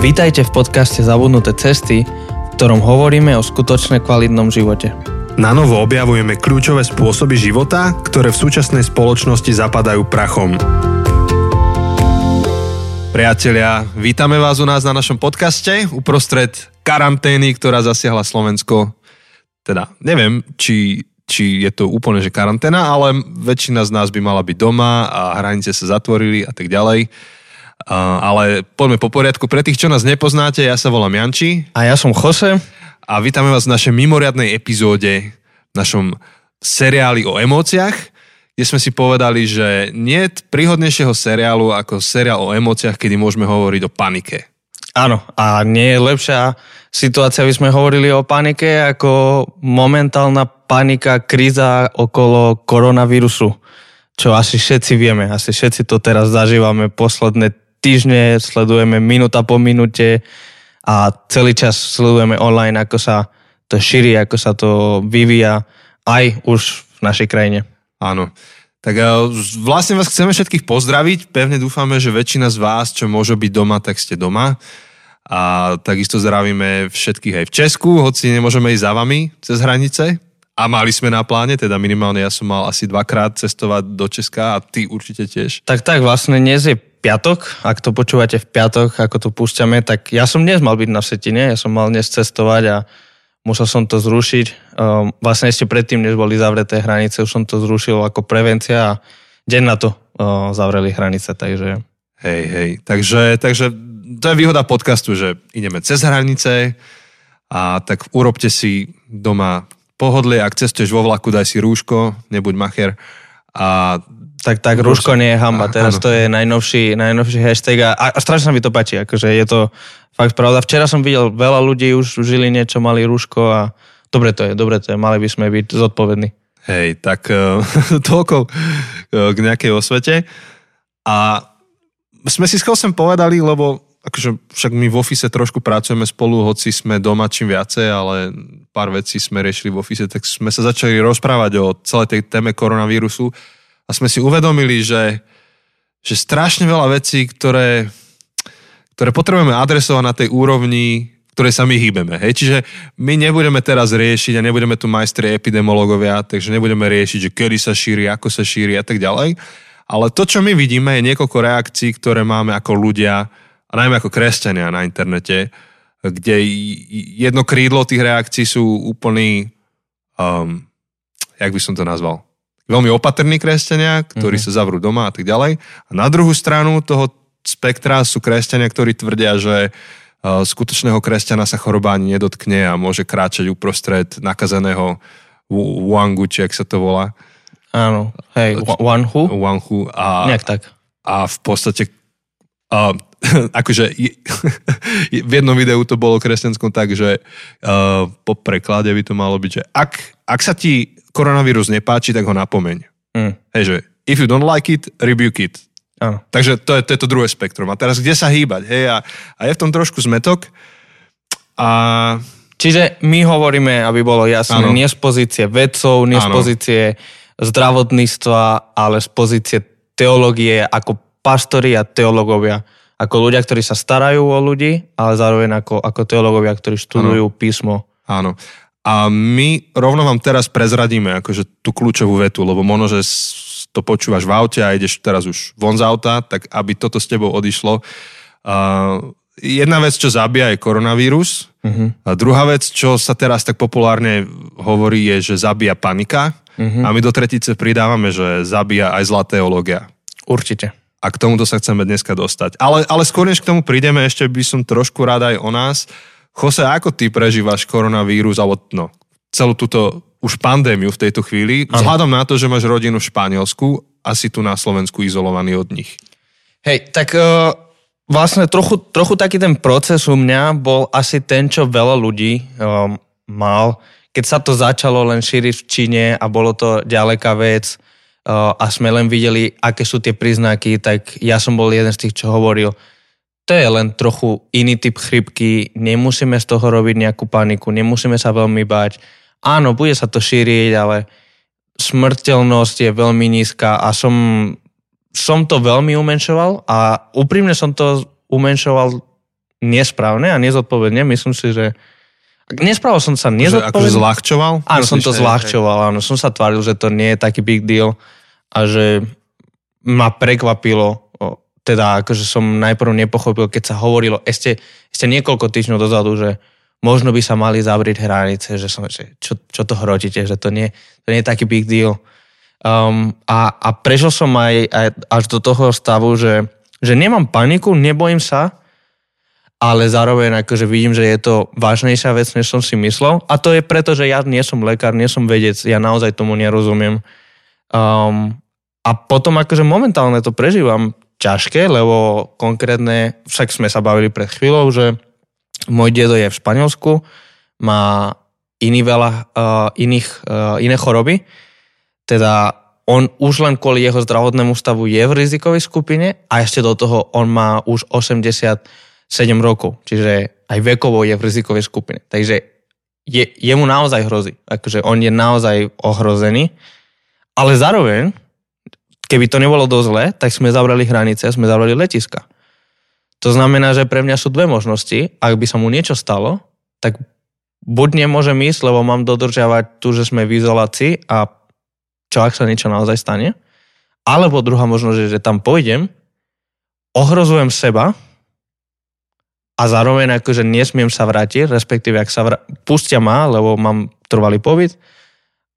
Vítajte v podcaste Zabudnuté cesty, v ktorom hovoríme o skutočne kvalitnom živote. Na novo objavujeme kľúčové spôsoby života, ktoré v súčasnej spoločnosti zapadajú prachom. Priatelia, vítame vás u nás na našom podcaste uprostred karantény, ktorá zasiahla Slovensko. Teda neviem, či, či je to úplne že karanténa, ale väčšina z nás by mala byť doma a hranice sa zatvorili a tak ďalej. Ale poďme po poriadku. Pre tých, čo nás nepoznáte, ja sa volám Janči. A ja som Jose. A vítame vás v našej mimoriadnej epizóde, v našom seriáli o emóciách, kde sme si povedali, že nie je príhodnejšieho seriálu ako seriál o emóciách, kedy môžeme hovoriť o panike. Áno, a nie je lepšia situácia, aby sme hovorili o panike, ako momentálna panika, kríza okolo koronavírusu, čo asi všetci vieme, asi všetci to teraz zažívame posledné týždne, sledujeme minúta po minúte a celý čas sledujeme online, ako sa to šíri, ako sa to vyvíja aj už v našej krajine. Áno. Tak eh, vlastne vás chceme všetkých pozdraviť. Pevne dúfame, že väčšina z vás, čo môže byť doma, tak ste doma. A takisto zdravíme všetkých aj v Česku, hoci nemôžeme ísť za vami cez hranice. A mali sme na pláne, teda minimálne ja som mal asi dvakrát cestovať do Česka a ty určite tiež. Tak tak, vlastne dnes je piatok, ak to počúvate v piatok, ako to púšťame, tak ja som dnes mal byť na Vsetine, ja som mal dnes cestovať a musel som to zrušiť. Um, vlastne ešte predtým, než boli zavreté hranice, už som to zrušil ako prevencia a deň na to uh, zavreli hranice, takže... Hej, hej, takže, takže to je výhoda podcastu, že ideme cez hranice a tak urobte si doma pohodlie, ak cestuješ vo vlaku, daj si rúško, nebuď macher a tak, tak, rúško nie je hamba. Teraz to je najnovší, najnovší hashtag a, a strašne mi to páči, akože je to fakt pravda. Včera som videl veľa ľudí už žili niečo, mali rúško a dobre to je, dobre to je, mali by sme byť zodpovední. Hej, tak uh, toľko uh, k nejakej osvete. A sme si s sem povedali, lebo akože však my v office trošku pracujeme spolu, hoci sme doma čím viacej, ale pár vecí sme riešili v office, tak sme sa začali rozprávať o celej tej téme koronavírusu a sme si uvedomili, že, že strašne veľa vecí, ktoré, ktoré potrebujeme adresovať na tej úrovni, ktorej sa my hýbeme. Hej? Čiže my nebudeme teraz riešiť a nebudeme tu majstri epidemiológovia, takže nebudeme riešiť, že kedy sa šíri, ako sa šíri a tak ďalej. Ale to, čo my vidíme, je niekoľko reakcií, ktoré máme ako ľudia, a najmä ako kresťania na internete, kde jedno krídlo tých reakcií sú úplný, um, jak by som to nazval, veľmi opatrní kresťania, ktorí mm-hmm. sa zavrú doma a tak ďalej. A na druhú stranu toho spektra sú kresťania, ktorí tvrdia, že uh, skutočného kresťana sa choroba ani nedotkne a môže kráčať uprostred nakazeného Wangu, či ak sa to volá. Áno, hej, Wanhu? Wanhu. A, Nejak tak. A v podstate uh, akože v jednom videu to bolo kresťanskom tak, že uh, po preklade by to malo byť, že ak, ak sa ti koronavírus nepáči, tak ho napomeň. Mm. Hej, že if you don't like it, rebuke it. Áno. Takže to je, to je to druhé spektrum. A teraz kde sa hýbať? Hej, a, a je v tom trošku zmetok. A... Čiže my hovoríme, aby bolo jasné, nie z pozície vedcov, nie z pozície zdravotníctva, ale z pozície teológie ako pastori a teológovia. Ako ľudia, ktorí sa starajú o ľudí, ale zároveň ako, ako teológovia, ktorí študujú Áno. písmo. Áno. A my rovno vám teraz prezradíme akože tú kľúčovú vetu, lebo možno, že to počúvaš v aute a ideš teraz už von z auta, tak aby toto s tebou odišlo. Uh, jedna vec, čo zabíja, je koronavírus. Uh-huh. A druhá vec, čo sa teraz tak populárne hovorí, je, že zabíja panika. Uh-huh. A my do tretice pridávame, že zabíja aj zlá teológia. Určite. A k tomuto sa chceme dneska dostať. Ale, ale skôr než k tomu prídeme, ešte by som trošku rád aj o nás. Jose, ako ty prežívaš koronavírus, alebo no, celú túto už pandémiu v tejto chvíli, ano. vzhľadom na to, že máš rodinu v Španielsku a si tu na Slovensku izolovaný od nich? Hej, tak uh, vlastne trochu, trochu taký ten proces u mňa bol asi ten, čo veľa ľudí um, mal. Keď sa to začalo len šíriť v Číne a bolo to ďaleká vec a sme len videli, aké sú tie príznaky, tak ja som bol jeden z tých, čo hovoril, to je len trochu iný typ chrypky, nemusíme z toho robiť nejakú paniku, nemusíme sa veľmi bať. Áno, bude sa to šíriť, ale smrteľnosť je veľmi nízka a som, som to veľmi umenšoval a úprimne som to umenšoval nesprávne a nezodpovedne. Myslím si, že Nespravil som sa nezodpovedne. Akože zľahčoval? Áno, som to zľahčoval, áno. Som sa tváril, že to nie je taký big deal a že ma prekvapilo, teda akože som najprv nepochopil, keď sa hovorilo ešte, ešte niekoľko týždňov dozadu, že možno by sa mali zavrieť hranice, že, som, že čo, čo to hrotíte, že to nie, to nie je taký big deal. Um, a, a prežil som aj, aj až do toho stavu, že, že nemám paniku, nebojím sa, ale zároveň akože vidím, že je to vážnejšia vec, než som si myslel. A to je preto, že ja nie som lekár, nie som vedec, ja naozaj tomu nerozumiem. Um, a potom akože momentálne to prežívam ťažké, lebo konkrétne, však sme sa bavili pred chvíľou, že môj dedo je v Španielsku, má iný veľa uh, iných, uh, iné choroby, teda on už len kvôli jeho zdravotnému stavu je v rizikovej skupine a ešte do toho on má už 80 7 rokov, čiže aj vekovo je v rizikovej skupine. Takže je, jemu naozaj hrozí. Akože on je naozaj ohrozený, ale zároveň, keby to nebolo dosť zle, tak sme zavreli hranice a sme zavreli letiska. To znamená, že pre mňa sú dve možnosti. Ak by sa mu niečo stalo, tak buď nemôžem ísť, lebo mám dodržiavať tu, že sme v izolácii a čo ak sa niečo naozaj stane. Alebo druhá možnosť je, že tam pôjdem, ohrozujem seba, a zároveň akože nesmiem sa vrátiť, respektíve ak sa vr- pustia ma, lebo mám trvalý pobyt,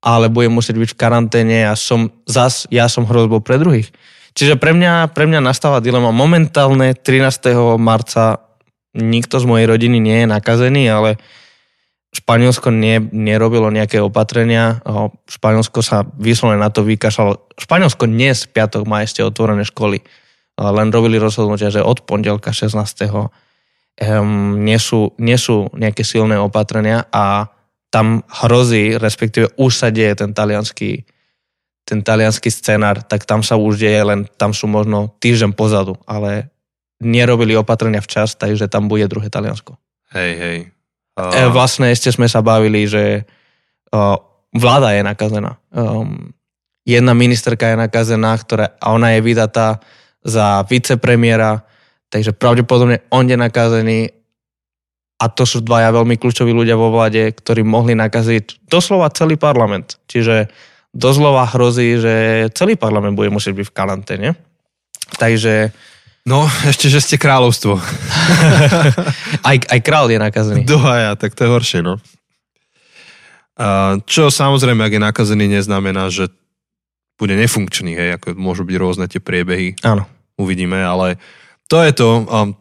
ale budem musieť byť v karanténe a som zas, ja som hrozbou pre druhých. Čiže pre mňa, pre mňa nastáva dilema. Momentálne 13. marca nikto z mojej rodiny nie je nakazený, ale Španielsko nie, nerobilo nejaké opatrenia. Španielsko sa vyslovene na to vykašalo. Španielsko dnes, piatok, má ešte otvorené školy. Len robili rozhodnutia, že od pondelka 16 um, nie, sú, nie sú nejaké silné opatrenia a tam hrozí, respektíve už sa deje ten talianský, ten talianský scenár, tak tam sa už deje, len tam sú možno týždeň pozadu, ale nerobili opatrenia včas, takže tam bude druhé Taliansko. Hej, hej. Uh... E, vlastne ešte sme sa bavili, že uh, vláda je nakazená. Um, jedna ministerka je nakazená, ktorá, a ona je vydatá za vicepremiera Takže pravdepodobne on je nakazený a to sú dvaja veľmi kľúčoví ľudia vo vlade, ktorí mohli nakaziť doslova celý parlament. Čiže doslova hrozí, že celý parlament bude musieť byť v karanténe. Takže... No, ešte, že ste kráľovstvo. aj, aj král je nakazený. Dohaja, tak to je horšie, no. A čo samozrejme, ak je nakazený, neznamená, že bude nefunkčný, hej, ako môžu byť rôzne tie priebehy. Áno. Uvidíme, ale to je to. Um,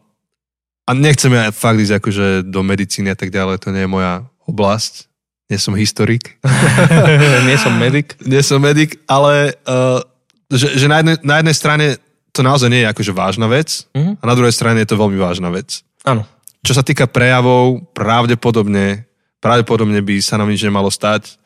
a nechcem ja fakt ísť akože do medicíny a tak ďalej, to nie je moja oblasť. Nie som historik. nie som medic. nie som medic, ale uh, že, že na, jednej, na jednej strane to naozaj nie je akože vážna vec mm-hmm. a na druhej strane je to veľmi vážna vec. Áno. Čo sa týka prejavov, pravdepodobne, pravdepodobne by sa nám nič nemalo stať.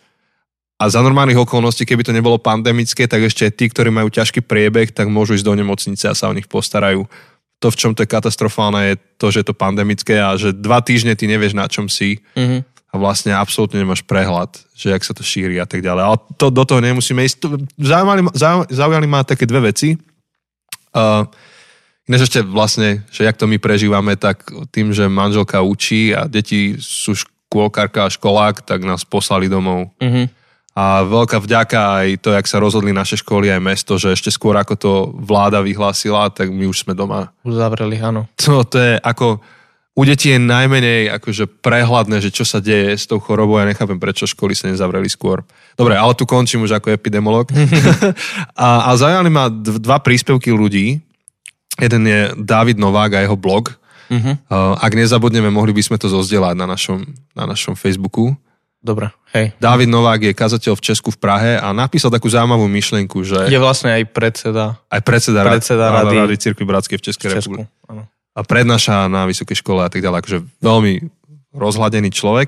A za normálnych okolností, keby to nebolo pandemické, tak ešte tí, ktorí majú ťažký priebeh, tak môžu ísť do nemocnice a sa o nich postarajú to, v čom to je katastrofálne, je to, že je to pandemické a že dva týždne ty nevieš, na čom si mm-hmm. a vlastne absolútne nemáš prehľad, že jak sa to šíri a tak ďalej. Ale to, do toho nemusíme ísť. Zaujali, zaujali ma také dve veci. Uh, Ináč ešte vlastne, že jak to my prežívame, tak tým, že manželka učí a deti sú škôlkarka a školák, tak nás poslali domov. Mm-hmm a veľká vďaka aj to, jak sa rozhodli naše školy aj mesto, že ešte skôr ako to vláda vyhlásila, tak my už sme doma. Už zavreli, áno. To, to je ako, u detí je najmenej akože prehľadné, že čo sa deje s tou chorobou. Ja nechápem, prečo školy sa nezavreli skôr. Dobre, ale tu končím už ako epidemolog. a, a zaujali ma dva príspevky ľudí. Jeden je David Novák a jeho blog. Uh-huh. Ak nezabudneme, mohli by sme to zozdielať na našom, na našom Facebooku. Dobre, hej. Dávid Novák je kazateľ v Česku v Prahe a napísal takú zaujímavú myšlienku, že... Je vlastne aj predseda. Aj predseda, predseda rady, rady Cirkvi Bratskej v Českej republike. A prednáša na vysokej škole a tak ďalej. Akože veľmi rozhľadený človek.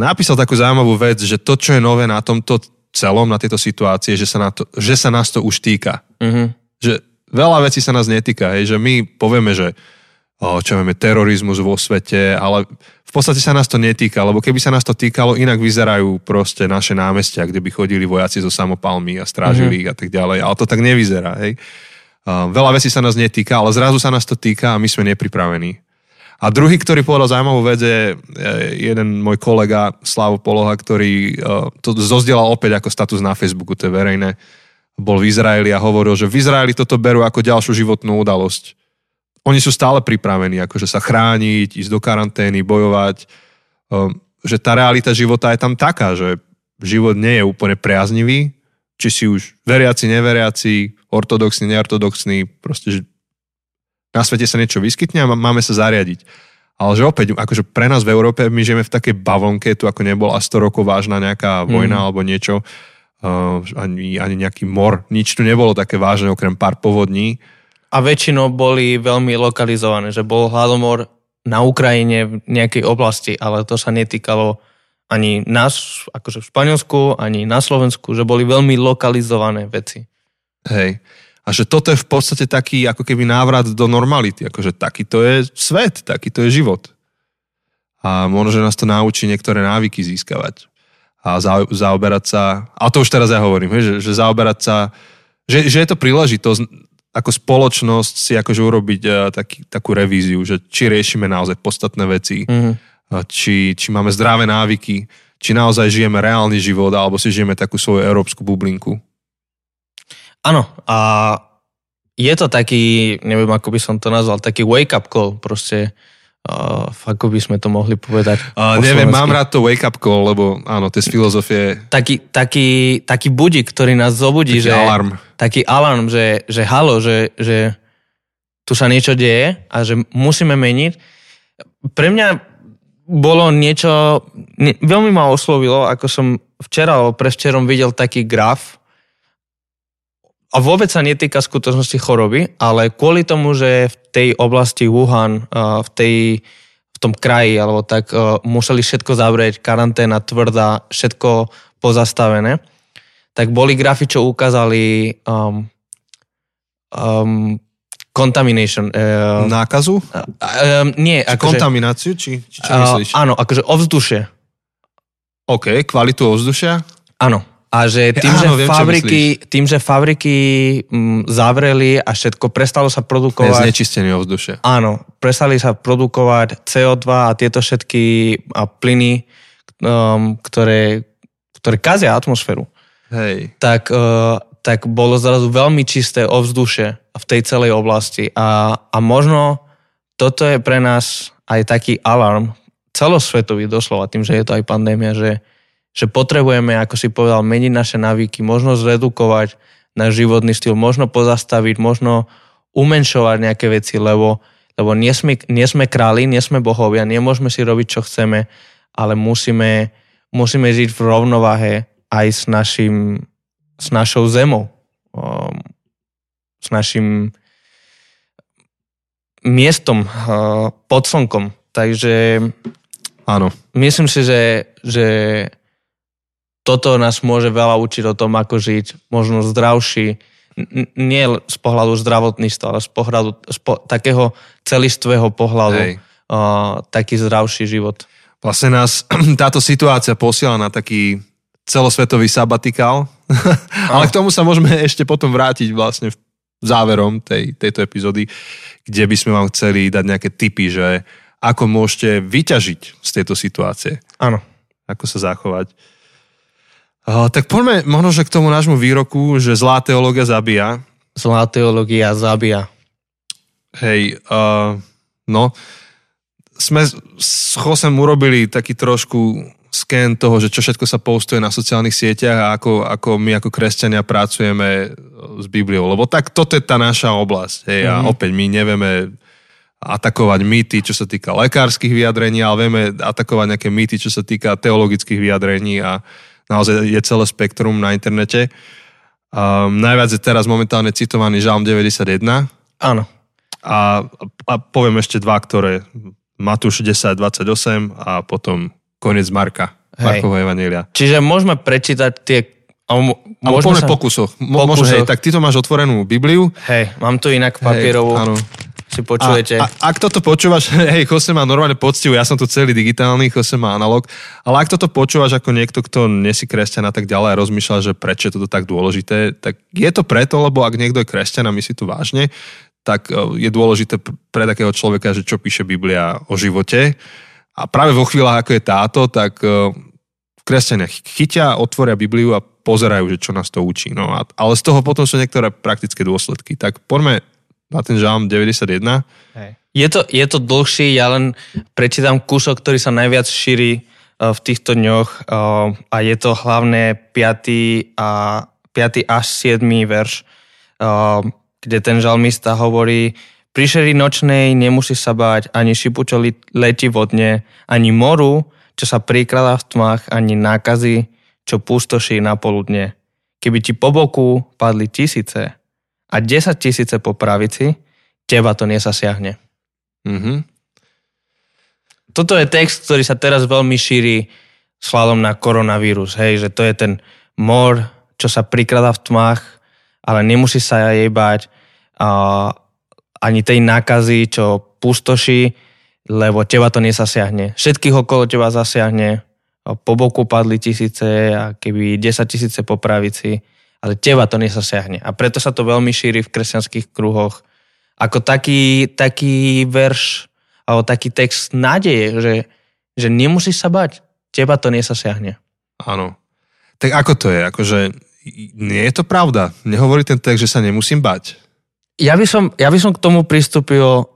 Napísal takú zaujímavú vec, že to, čo je nové na tomto celom, na tejto situácii, že sa, na to, že sa nás to už týka. Mm-hmm. Že veľa vecí sa nás netýka. Hej, že my povieme, že čo máme, terorizmus vo svete, ale v podstate sa nás to netýka, lebo keby sa nás to týkalo, inak vyzerajú proste naše námestia, kde by chodili vojaci so samopalmi a strážili mm-hmm. a tak ďalej, ale to tak nevyzerá, hej. Veľa vecí sa nás netýka, ale zrazu sa nás to týka a my sme nepripravení. A druhý, ktorý povedal zaujímavú vec, je jeden môj kolega Slavo Poloha, ktorý to zozdielal opäť ako status na Facebooku, to je verejné. Bol v Izraeli a hovoril, že v Izraeli toto berú ako ďalšiu životnú udalosť. Oni sú stále pripravení, akože sa chrániť, ísť do karantény, bojovať. Že tá realita života je tam taká, že život nie je úplne priaznivý, či si už veriaci, neveriaci, ortodoxný, neortodoxný, proste, že na svete sa niečo vyskytne a máme sa zariadiť. Ale že opäť, akože pre nás v Európe, my žijeme v takej bavlnke, tu ako nebola 100 rokov vážna nejaká vojna mm. alebo niečo, uh, ani, ani nejaký mor, nič tu nebolo také vážne, okrem pár povodní. A väčšinou boli veľmi lokalizované, že bol hladomor na Ukrajine v nejakej oblasti, ale to sa netýkalo ani nás, akože v Španielsku, ani na Slovensku, že boli veľmi lokalizované veci. Hej. A že toto je v podstate taký ako keby návrat do normality. Akože taký to je svet, taký to je život. A možno, že nás to naučí niektoré návyky získavať. A za, zaoberať sa, a to už teraz ja hovorím, že, že zaoberať sa, že, že je to príležitosť ako spoločnosť si akože urobiť uh, taký, takú revíziu, že či riešime naozaj podstatné veci, mm-hmm. uh, či, či máme zdravé návyky, či naozaj žijeme reálny život, alebo si žijeme takú svoju európsku bublinku. Áno, a je to taký, neviem ako by som to nazval, taký wake-up call, proste uh, ako by sme to mohli povedať. Uh, neviem, slovensky. mám rád to wake-up call, lebo áno, to je z filozofie. Taký, taký, taký budík, ktorý nás zobudí. Taký že, alarm. Taký alarm, že, že halo, že, že tu sa niečo deje a že musíme meniť. Pre mňa bolo niečo, ne, veľmi ma oslovilo, ako som včera alebo prevčerom videl taký graf, a vôbec sa netýka skutočnosti choroby, ale kvôli tomu, že v tej oblasti Wuhan, v, tej, v tom kraji, alebo tak museli všetko zavrieť, karanténa tvrdá, všetko pozastavené, tak boli grafy, čo ukázali um, um, contamination. Uh, Nákazu? Uh, um, nie. Či akože, kontamináciu? Či, či čo myslíš? Uh, áno, akože ovzdušie. OK, kvalitu ovzdušia? Áno. A že tým, Áno, že, viem, fabriky, tým že fabriky m, mm, zavreli a všetko prestalo sa produkovať... Znečistený ovzdušie. Áno, prestali sa produkovať CO2 a tieto všetky a plyny, um, ktoré, ktoré kazia atmosféru. Hej. Tak, uh, tak bolo zrazu veľmi čisté ovzdušie v tej celej oblasti. A, a možno toto je pre nás aj taký alarm celosvetový doslova, tým, že je to aj pandémia, že že potrebujeme, ako si povedal, meniť naše návyky, možno zredukovať náš životný štýl, možno pozastaviť, možno umenšovať nejaké veci, lebo, lebo nie, sme, nie sme králi, nie sme bohovia, nemôžeme si robiť, čo chceme, ale musíme, musíme žiť v rovnováhe aj s, našim, s našou zemou, um, s našim miestom uh, pod slnkom. Takže Áno. myslím si, že, že toto nás môže veľa učiť o tom, ako žiť možno zdravší, nie z pohľadu zdravotníctva, ale z pohľadu z po, takého celistvého pohľadu uh, taký zdravší život. Vlastne nás táto situácia posiela na taký celosvetový sabatikál, ale k tomu sa môžeme ešte potom vrátiť vlastne v záverom tej, tejto epizódy, kde by sme vám chceli dať nejaké tipy, že ako môžete vyťažiť z tejto situácie. Áno. Ako sa zachovať. Tak poďme možno, že k tomu nášmu výroku, že zlá teológia zabíja. Zlá teológia zabíja. Hej, uh, no, sme s Chosem urobili taký trošku sken toho, že čo všetko sa postuje na sociálnych sieťach a ako, ako my ako kresťania pracujeme s Bibliou. Lebo tak toto je tá naša oblasť. Hej, mm-hmm. A mhm. opäť my nevieme atakovať mýty, čo sa týka lekárskych vyjadrení, ale vieme atakovať nejaké mýty, čo sa týka teologických vyjadrení a naozaj je celé spektrum na internete. Um, najviac je teraz momentálne citovaný Žalm 91. Áno. A, a poviem ešte dva, ktoré Matúš 10, 28 a potom koniec Marka, Hej. Markovho Evanília. Čiže môžeme prečítať tie Alebo poďme sa... pokusoch. pokusoch. hej, tak ty to máš otvorenú Bibliu. Hej, mám tu inak papierovú. Hej, áno si počujete. A, a, ak toto počúvaš, hej, Jose má normálne poctivú, ja som tu celý digitálny, Jose má analog, ale ak toto počúvaš ako niekto, kto nesi kresťan a tak ďalej a rozmýšľa, že prečo je toto tak dôležité, tak je to preto, lebo ak niekto je kresťan a myslí to vážne, tak e, je dôležité pre takého človeka, že čo píše Biblia o živote. A práve vo chvíľach, ako je táto, tak e, kresťania chytia, otvoria Bibliu a pozerajú, že čo nás to učí. No a, ale z toho potom sú niektoré praktické dôsledky. Tak poďme na ten žalm 91. Hej. Je to, je to dlhší, ja len prečítam kúsok, ktorý sa najviac šíri v týchto dňoch a je to hlavne 5. a 5. až 7. verš, kde ten žalmista hovorí Prišeri nočnej nemusíš sa báť ani šipu, čo letí vodne, ani moru, čo sa prikladá v tmách, ani nákazy, čo pustoší na poludne. Keby ti po boku padli tisíce a 10 tisíce po pravici, teba to nesasiahne. Mm-hmm. Toto je text, ktorý sa teraz veľmi šíri sladom na koronavírus. Hej, že to je ten mor, čo sa prikladá v tmách, ale nemusí sa jej báť a, ani tej nákazy, čo pustoší, lebo teba to nesasiahne. Všetkých okolo teba zasiahne, po boku padli tisíce a keby 10 tisíce po pravici, ale teba to nesasiahne. A preto sa to veľmi šíri v kresťanských kruhoch. Ako taký, taký verš, alebo taký text nádeje, že, že nemusíš sa bať, teba to nesasiahne. Áno. Tak ako to je? Akože nie je to pravda. Nehovorí ten text, že sa nemusím bať. Ja by som, ja by som k tomu pristúpil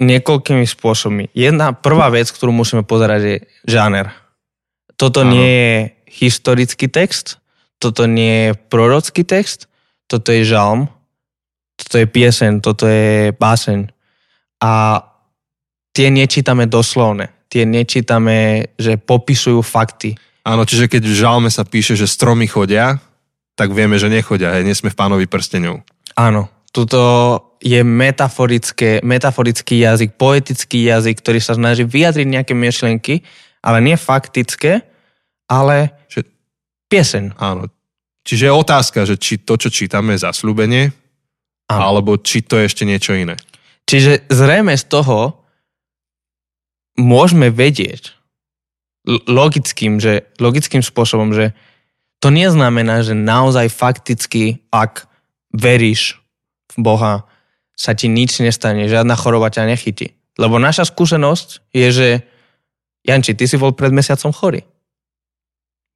niekoľkými spôsobmi. Jedna prvá vec, ktorú musíme pozerať, je žáner. Toto ano. nie je historický text, toto nie je prorocký text, toto je žalm, toto je piesen, toto je báseň. A tie nečítame doslovne. Tie nečítame, že popisujú fakty. Áno, čiže keď v žalme sa píše, že stromy chodia, tak vieme, že nechodia, hej, nie sme v pánovi prsteňov. Áno, Tuto je metaforické, metaforický jazyk, poetický jazyk, ktorý sa snaží vyjadriť nejaké myšlienky, ale nie faktické, ale že, piesen. Áno. Čiže je otázka, že či to, čo čítame, je zasľúbenie, áno. alebo či to je ešte niečo iné. Čiže zrejme z toho môžeme vedieť logickým, že, logickým spôsobom, že to neznamená, že naozaj fakticky, ak veríš Boha sa ti nič nestane, žiadna choroba ťa nechytí. Lebo naša skúsenosť je, že Janči, ty si bol pred mesiacom chorý.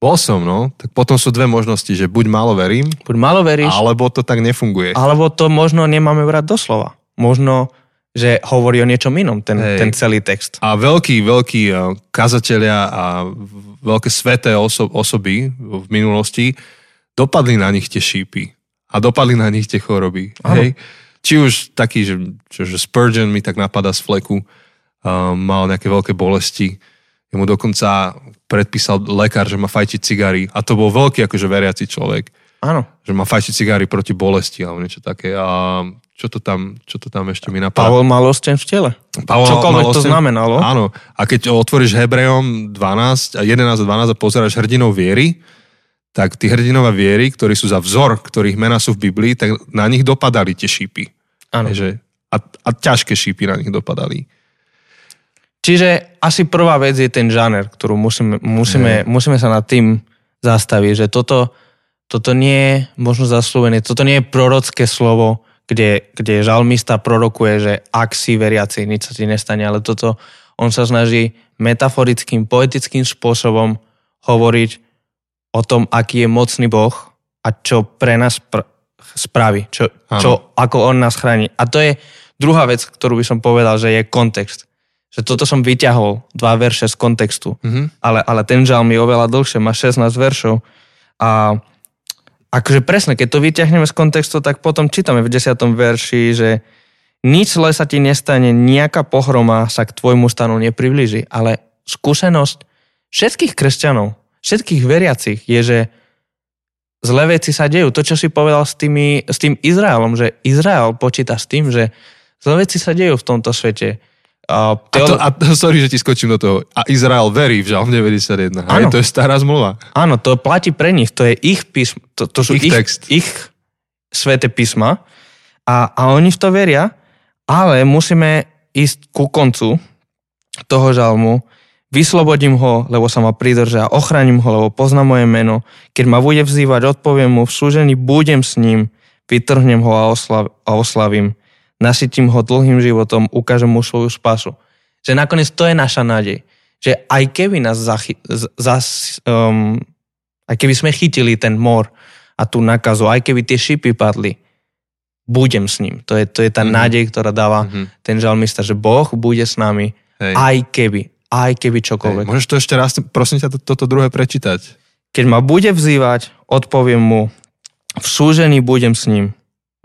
Bol som, no. Tak potom sú dve možnosti, že buď málo verím, buď málo veríš, alebo to tak nefunguje. Alebo to možno nemáme brať doslova. Možno, že hovorí o niečom inom, ten, ten celý text. A veľký, veľký eh, kazatelia a veľké sveté oso- osoby v minulosti dopadli na nich tie šípy a dopadli na nich tie choroby. Hej? Či už taký, že, že Spurgeon mi tak napadá z fleku, um, mal nejaké veľké bolesti, mu dokonca predpísal lekár, že má fajčiť cigary a to bol veľký akože veriaci človek. Áno. Že má fajčiť cigary proti bolesti alebo niečo také. A čo to tam, čo to tam ešte mi napadá? Pavol mal osten v tele. Pavol Čokoľvek mal to znamenalo. Áno. A keď otvoríš Hebrejom 12, 11 a 12 a pozeráš hrdinou viery, tak tí hrdinové viery, ktorí sú za vzor, ktorých mená sú v Biblii, tak na nich dopadali tie šípy. Áno. A, a ťažké šípy na nich dopadali. Čiže asi prvá vec je ten žáner, ktorú musíme, musíme, musíme sa nad tým zastaviť, že toto, toto nie je možno zaslúbené, toto nie je prorocké slovo, kde, kde žalmista prorokuje, že ak si veriaci, nič sa ti nestane, ale toto on sa snaží metaforickým, poetickým spôsobom hovoriť o tom, aký je mocný Boh a čo pre nás pr- spraví, čo, čo, ako on nás chráni. A to je druhá vec, ktorú by som povedal, že je kontext. Že toto som vyťahol, dva verše z kontextu, mm-hmm. ale, ale ten žalm je oveľa dlhšie, má 16 veršov a akože presne, keď to vyťahneme z kontextu, tak potom čítame v 10. verši, že nič zle sa ti nestane, nejaká pohroma sa k tvojmu stanu nepriblíži, ale skúsenosť všetkých kresťanov, všetkých veriacich je, že zlé veci sa dejú. To, čo si povedal s, tými, s tým Izraelom, že Izrael počíta s tým, že zlé veci sa dejú v tomto svete. A, teolo... a, to, a sorry, že ti skočím do toho. A Izrael verí v Žalm 91. Áno. to je stará zmluva. Áno, to platí pre nich. To je ich písmo. To, to sú ich, ich, text. ich sveté písma. A, a oni v to veria, ale musíme ísť ku koncu toho žalmu Vyslobodím ho, lebo sa ma pridržia, ochránim ho, lebo pozná moje meno. Keď ma bude vzývať, odpoviem mu, v súžení budem s ním, vytrhnem ho a, oslav, a oslavím. Nasytím ho dlhým životom, ukážem mu svoju spasu. Že nakoniec to je naša nádej. Že aj keby nás zachy, zas, um, aj keby sme chytili ten mor a tú nakazu, aj keby tie šipy padli, budem s ním. To je, to je tá mm-hmm. nádej, ktorá dáva mm-hmm. ten žalmista, že Boh bude s nami, Hej. aj keby, aj keby čokoľvek. Hej. Môžeš to ešte raz, prosím ťa, to, toto druhé prečítať. Keď ma bude vzývať, odpoviem mu, v súžení budem s ním,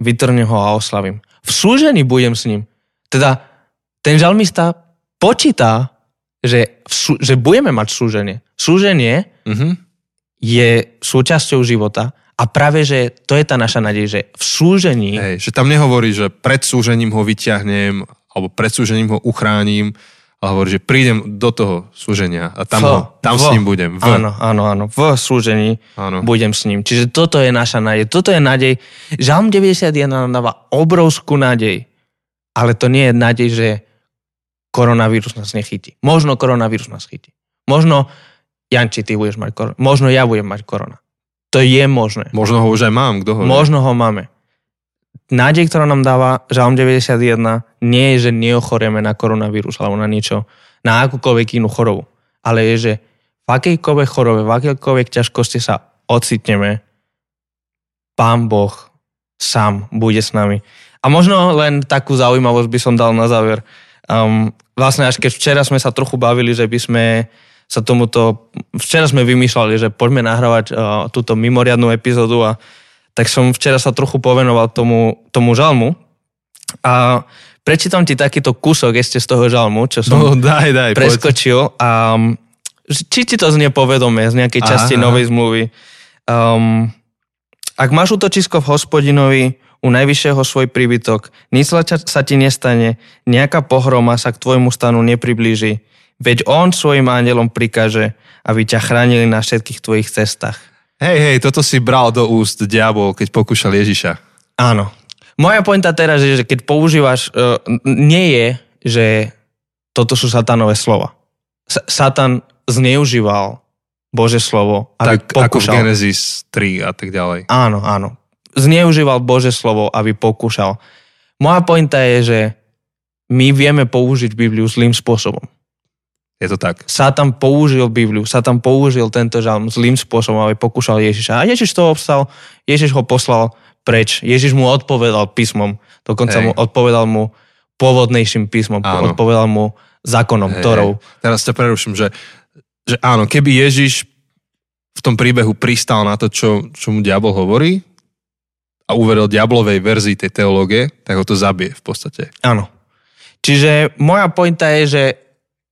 vytrne ho a oslavím. V súžení budem s ním. Teda ten žalmista počítá, že, sú, že budeme mať súženie. Súženie mm-hmm. je súčasťou života a práve, že to je tá naša nádej, že v súžení... Hej, že tam nehovorí, že pred súžením ho vyťahnem alebo pred súžením ho uchránim, ale hovorí, že prídem do toho súženia a tam, v, ho, tam v, s ním budem. V. Áno, áno, áno. V súžení áno. budem s ním. Čiže toto je naša nádej. Toto je nádej. Žalm 91 nám dáva obrovskú nádej. Ale to nie je nádej, že koronavírus nás nechytí. Možno koronavírus nás chytí. Možno, Janči, ty budeš mať korona. Možno ja budem mať korona. To je možné. Možno ho už aj mám, kto ho Možno ho máme. Nádej, ktorá nám dáva Žalm 91, nie je, že neochorieme na koronavírus alebo na niečo, na akúkoľvek inú chorobu. Ale je, že v akejkoľvek chorobe, v akejkoľvek ťažkosti sa ocitneme, Pán Boh sám bude s nami. A možno len takú zaujímavosť by som dal na záver. Um, vlastne až keď včera sme sa trochu bavili, že by sme sa tomuto... Včera sme vymýšľali, že poďme nahrávať uh, túto mimoriadnú epizódu a tak som včera sa trochu povenoval tomu, tomu žalmu a prečítam ti takýto kúsok ešte z toho žalmu, čo som no, daj, daj, preskočil poď. a či ti to znie povedomé z nejakej časti aha, novej zmluvy. Um, ak máš útočisko v hospodinovi, u najvyššieho svoj príbytok, nič sa ti nestane, nejaká pohroma sa k tvojmu stanu nepriblíži, Veď on svojim ándelom prikáže, aby ťa chránili na všetkých tvojich cestách. Hej, hej, toto si bral do úst diabol, keď pokúšal Ježiša. Áno. Moja pointa teraz je, že keď používaš, uh, nie je, že toto sú satanové slova. S- Satan zneužíval Bože slovo, aby tak pokúšal. ako v Genesis 3 a tak ďalej. Áno, áno. Zneužíval Bože slovo, aby pokúšal. Moja pointa je, že my vieme použiť Bibliu zlým spôsobom. Je to tak. Satan použil Bibliu, Satan použil tento žalm zlým spôsobom, aby pokúšal Ježiša. A Ježiš to obstal, Ježiš ho poslal preč. Ježiš mu odpovedal písmom, dokonca Hej. mu odpovedal mu pôvodnejším písmom, áno. odpovedal mu zákonom, Hej. Torou. Teraz ťa preruším, že, že áno, keby Ježiš v tom príbehu pristal na to, čo, čo mu diabol hovorí a uveril diablovej verzii tej teológie, tak ho to zabije v podstate. Áno. Čiže moja pointa je, že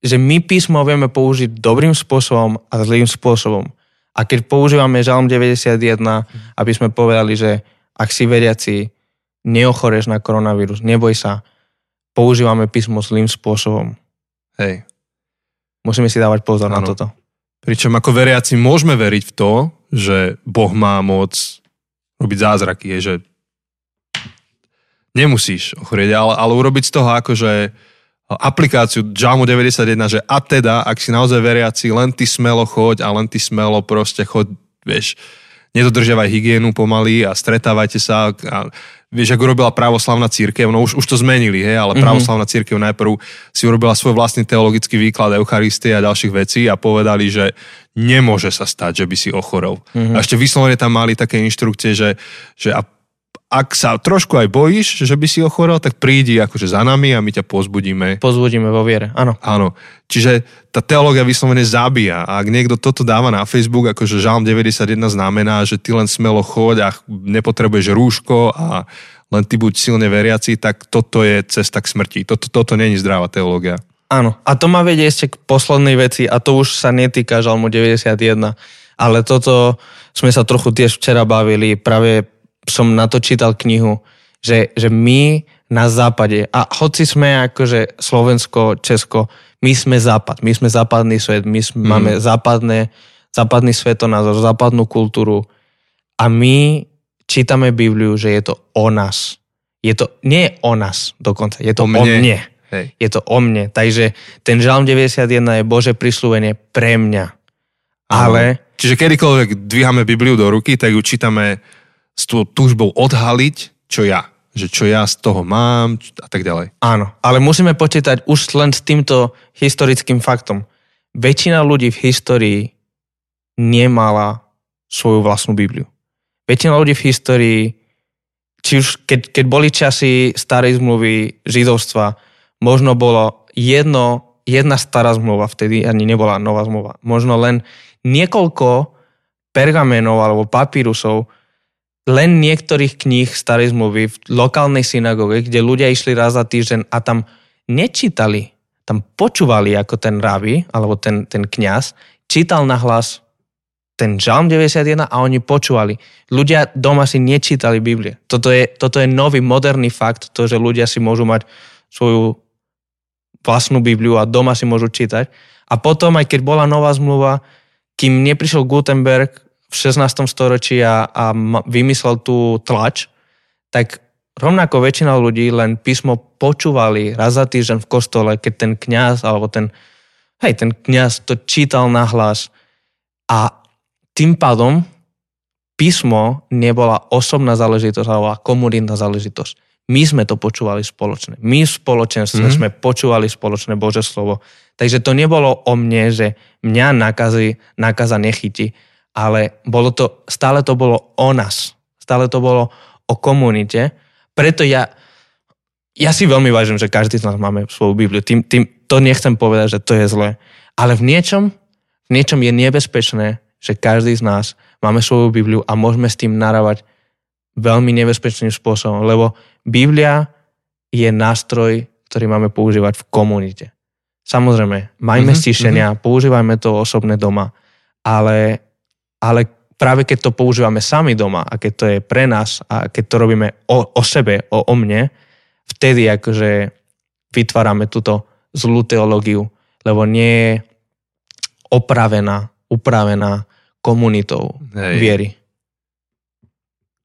že my písmo vieme použiť dobrým spôsobom a zlým spôsobom. A keď používame Žalm 91, aby sme povedali, že ak si veriaci, neochoreš na koronavírus, neboj sa, používame písmo zlým spôsobom. Hej. Musíme si dávať pozor ano. na toto. Pričom ako veriaci môžeme veriť v to, že Boh má moc robiť zázraky, je, že nemusíš ochorieť, ale, ale urobiť z toho akože aplikáciu JAMU 91, že a teda, ak si naozaj veriaci, len ty smelo choď a len ty smelo proste choď, vieš, nedodržiavaj hygienu pomaly a stretávajte sa. A, vieš, ako urobila pravoslavná církev, no už, už to zmenili, hej, ale mm-hmm. pravoslavná církev najprv si urobila svoj vlastný teologický výklad Eucharistie a ďalších vecí a povedali, že nemôže sa stať, že by si ochorel. Mm-hmm. A ešte vyslovene tam mali také inštrukcie, že, že a ak sa trošku aj bojíš, že by si ochorel, tak prídi akože za nami a my ťa pozbudíme. Pozbudíme vo viere, áno. Áno. Čiže tá teológia vyslovene zabíja. A ak niekto toto dáva na Facebook, akože Žalm 91 znamená, že ty len smelo choď a nepotrebuješ rúško a len ty buď silne veriaci, tak toto je cesta k smrti. Toto, toto není zdravá teológia. Áno. A to ma vedie ešte k poslednej veci a to už sa netýka Žalmu 91. Ale toto sme sa trochu tiež včera bavili práve som na to čítal knihu, že, že my na západe, a hoci sme akože Slovensko, Česko, my sme západ, my sme západný svet, my sme, mm. máme západné, západný svetonázor, západnú kultúru a my čítame Bibliu, že je to o nás. Je to, nie o nás dokonca, je to o mne. O mne. Hej. Je to o mne. Takže ten žalm 91 je Bože prislúvenie pre mňa. Ale... Čiže kedykoľvek dvíhame Bibliu do ruky, tak ju čítame s tou túžbou odhaliť, čo ja. že čo ja z toho mám a tak ďalej. Áno, ale musíme počítať už len s týmto historickým faktom. Väčšina ľudí v histórii nemala svoju vlastnú Bibliu. Väčšina ľudí v histórii, či už keď, keď boli časy starej zmluvy židovstva, možno bolo jedno, jedna stará zmluva, vtedy ani nebola nová zmluva. Možno len niekoľko pergamenov alebo papírusov, len niektorých kníh starej zmluvy v lokálnej synagóge, kde ľudia išli raz za týždeň a tam nečítali, tam počúvali ako ten rabi alebo ten, ten kňaz, čítal na hlas ten žalm 91 a oni počúvali. Ľudia doma si nečítali Biblie. Toto je, toto je nový, moderný fakt, to, že ľudia si môžu mať svoju vlastnú Bibliu a doma si môžu čítať. A potom, aj keď bola nová zmluva, kým neprišiel Gutenberg v 16. storočí a, a vymyslel tú tlač, tak rovnako väčšina ľudí len písmo počúvali raz za týždeň v kostole, keď ten kňaz alebo ten, hej, ten kňaz to čítal na hlas a tým pádom písmo nebola osobná záležitosť alebo komunitná záležitosť. My sme to počúvali spoločne. My v spoločenstve mm-hmm. sme počúvali spoločné Bože slovo. Takže to nebolo o mne, že mňa nakazy, nakaza nechytí, ale bolo to, stále to bolo o nás. Stále to bolo o komunite. Preto ja, ja si veľmi vážim, že každý z nás máme svoju Bibliu. Tým, tým, to nechcem povedať, že to je zlé. Ale v niečom, v niečom je nebezpečné, že každý z nás máme svoju Bibliu a môžeme s tým narávať veľmi nebezpečným spôsobom, lebo Biblia je nástroj, ktorý máme používať v komunite. Samozrejme, majme mm-hmm, stišenia, mm-hmm. používajme to osobné doma, ale ale práve keď to používame sami doma a keď to je pre nás a keď to robíme o, o sebe, o, o mne, vtedy akože vytvárame túto zlú teológiu, lebo nie je opravená, upravená komunitou Hej. viery.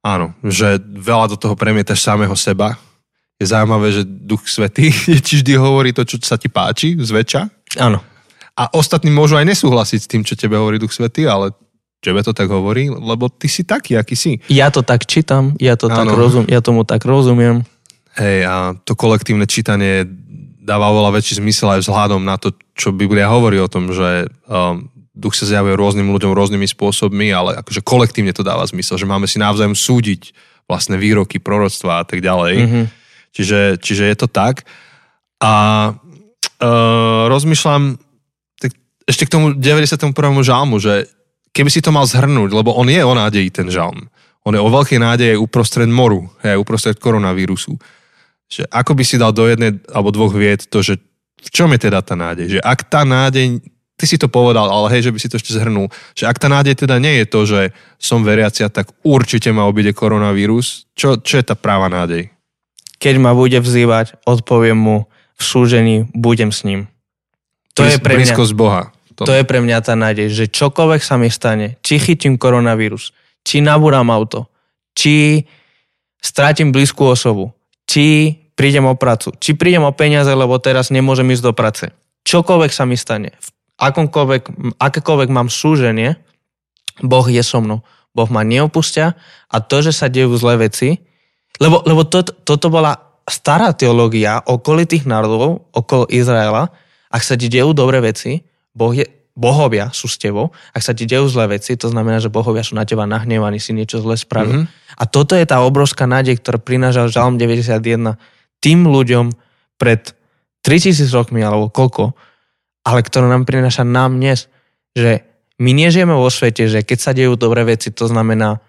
Áno, že veľa do toho premietaš samého seba. Je zaujímavé, že Duch Svetý ti vždy hovorí to, čo sa ti páči, zväčša. Áno. A ostatní môžu aj nesúhlasiť s tým, čo tebe hovorí Duch Svetý, ale Tebe to tak hovorí? Lebo ty si taký, aký si. Ja to tak čítam, ja, to tak rozum, ja tomu tak rozumiem. Hej, a to kolektívne čítanie dáva oveľa väčší zmysel aj vzhľadom na to, čo Biblia hovorí o tom, že um, duch sa zjavuje rôznym ľuďom rôznymi spôsobmi, ale akože kolektívne to dáva zmysel, že máme si navzájom súdiť vlastné výroky, proroctva a tak ďalej. Mm-hmm. Čiže, čiže je to tak. A uh, rozmýšľam tak ešte k tomu 91. žalmu, že keby si to mal zhrnúť, lebo on je o nádeji ten žalm. On je o veľkej nádeji uprostred moru, aj uprostred koronavírusu. Že ako by si dal do jednej alebo dvoch vied to, že v čom je teda tá nádej? Že ak tá nádej, ty si to povedal, ale hej, že by si to ešte zhrnul, že ak tá nádej teda nie je to, že som veriacia, tak určite ma obide koronavírus. Čo, čo je tá práva nádej? Keď ma bude vzývať, odpoviem mu v súžení, budem s ním. To Blíz, je pre mňa... Blízkosť Boha tom. To je pre mňa tá nádej, že čokoľvek sa mi stane, či chytím koronavírus, či nabúram auto, či strátim blízku osobu, či prídem o prácu, či prídem o peniaze, lebo teraz nemôžem ísť do práce. Čokoľvek sa mi stane, v akékoľvek mám súženie, Boh je so mnou. Boh ma neopustia a to, že sa dejú zlé veci, lebo, lebo to, toto bola stará teológia okolitých národov, okolo Izraela, ak sa ti dejú dobré veci, boh je, bohovia sú s tebou, ak sa ti dejú zlé veci, to znamená, že bohovia sú na teba nahnevaní, si niečo zle spravil. Mm-hmm. A toto je tá obrovská nádej, ktorá prinážal Žalm 91 tým ľuďom pred 3000 rokmi alebo koľko, ale ktorá nám prináša nám dnes, že my nežijeme vo svete, že keď sa dejú dobré veci, to znamená,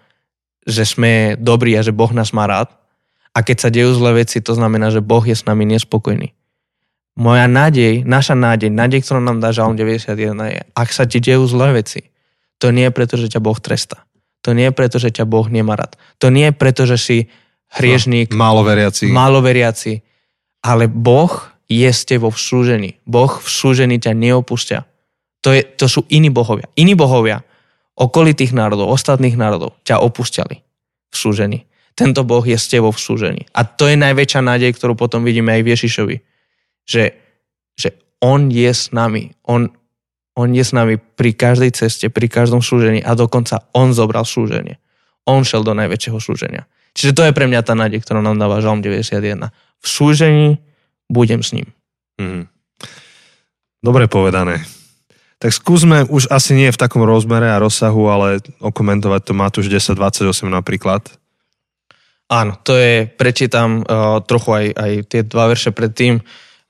že sme dobrí a že Boh nás má rád. A keď sa dejú zlé veci, to znamená, že Boh je s nami nespokojný. Moja nádej, naša nádej, nádej, ktorú nám dá Žalm 91 je, ak sa ti dejú zlé veci, to nie je preto, že ťa Boh tresta. To nie je preto, že ťa Boh nemá rád. To nie je preto, že si hriežník. No, máloveriaci. Máloveriaci. Ale Boh je s tebou v súžení. Boh v súžení ťa neopustia. To, je, to sú iní bohovia. Iní bohovia okolitých národov, ostatných národov ťa opúšťali v súžení. Tento Boh je s tebou v súžení. A to je najväčšia nádej, ktorú potom vidíme aj v Ježišovi že, že on je s nami. On, on je s nami pri každej ceste, pri každom súžení a dokonca on zobral súženie. On šel do najväčšieho súženia. Čiže to je pre mňa tá nádej, ktorú nám dáva Žalm 91. V súžení budem s ním. Mm. Dobre povedané. Tak skúsme, už asi nie v takom rozmere a rozsahu, ale okomentovať to Matúš 10.28 napríklad. Áno, to je, prečítam uh, trochu aj, aj tie dva verše predtým.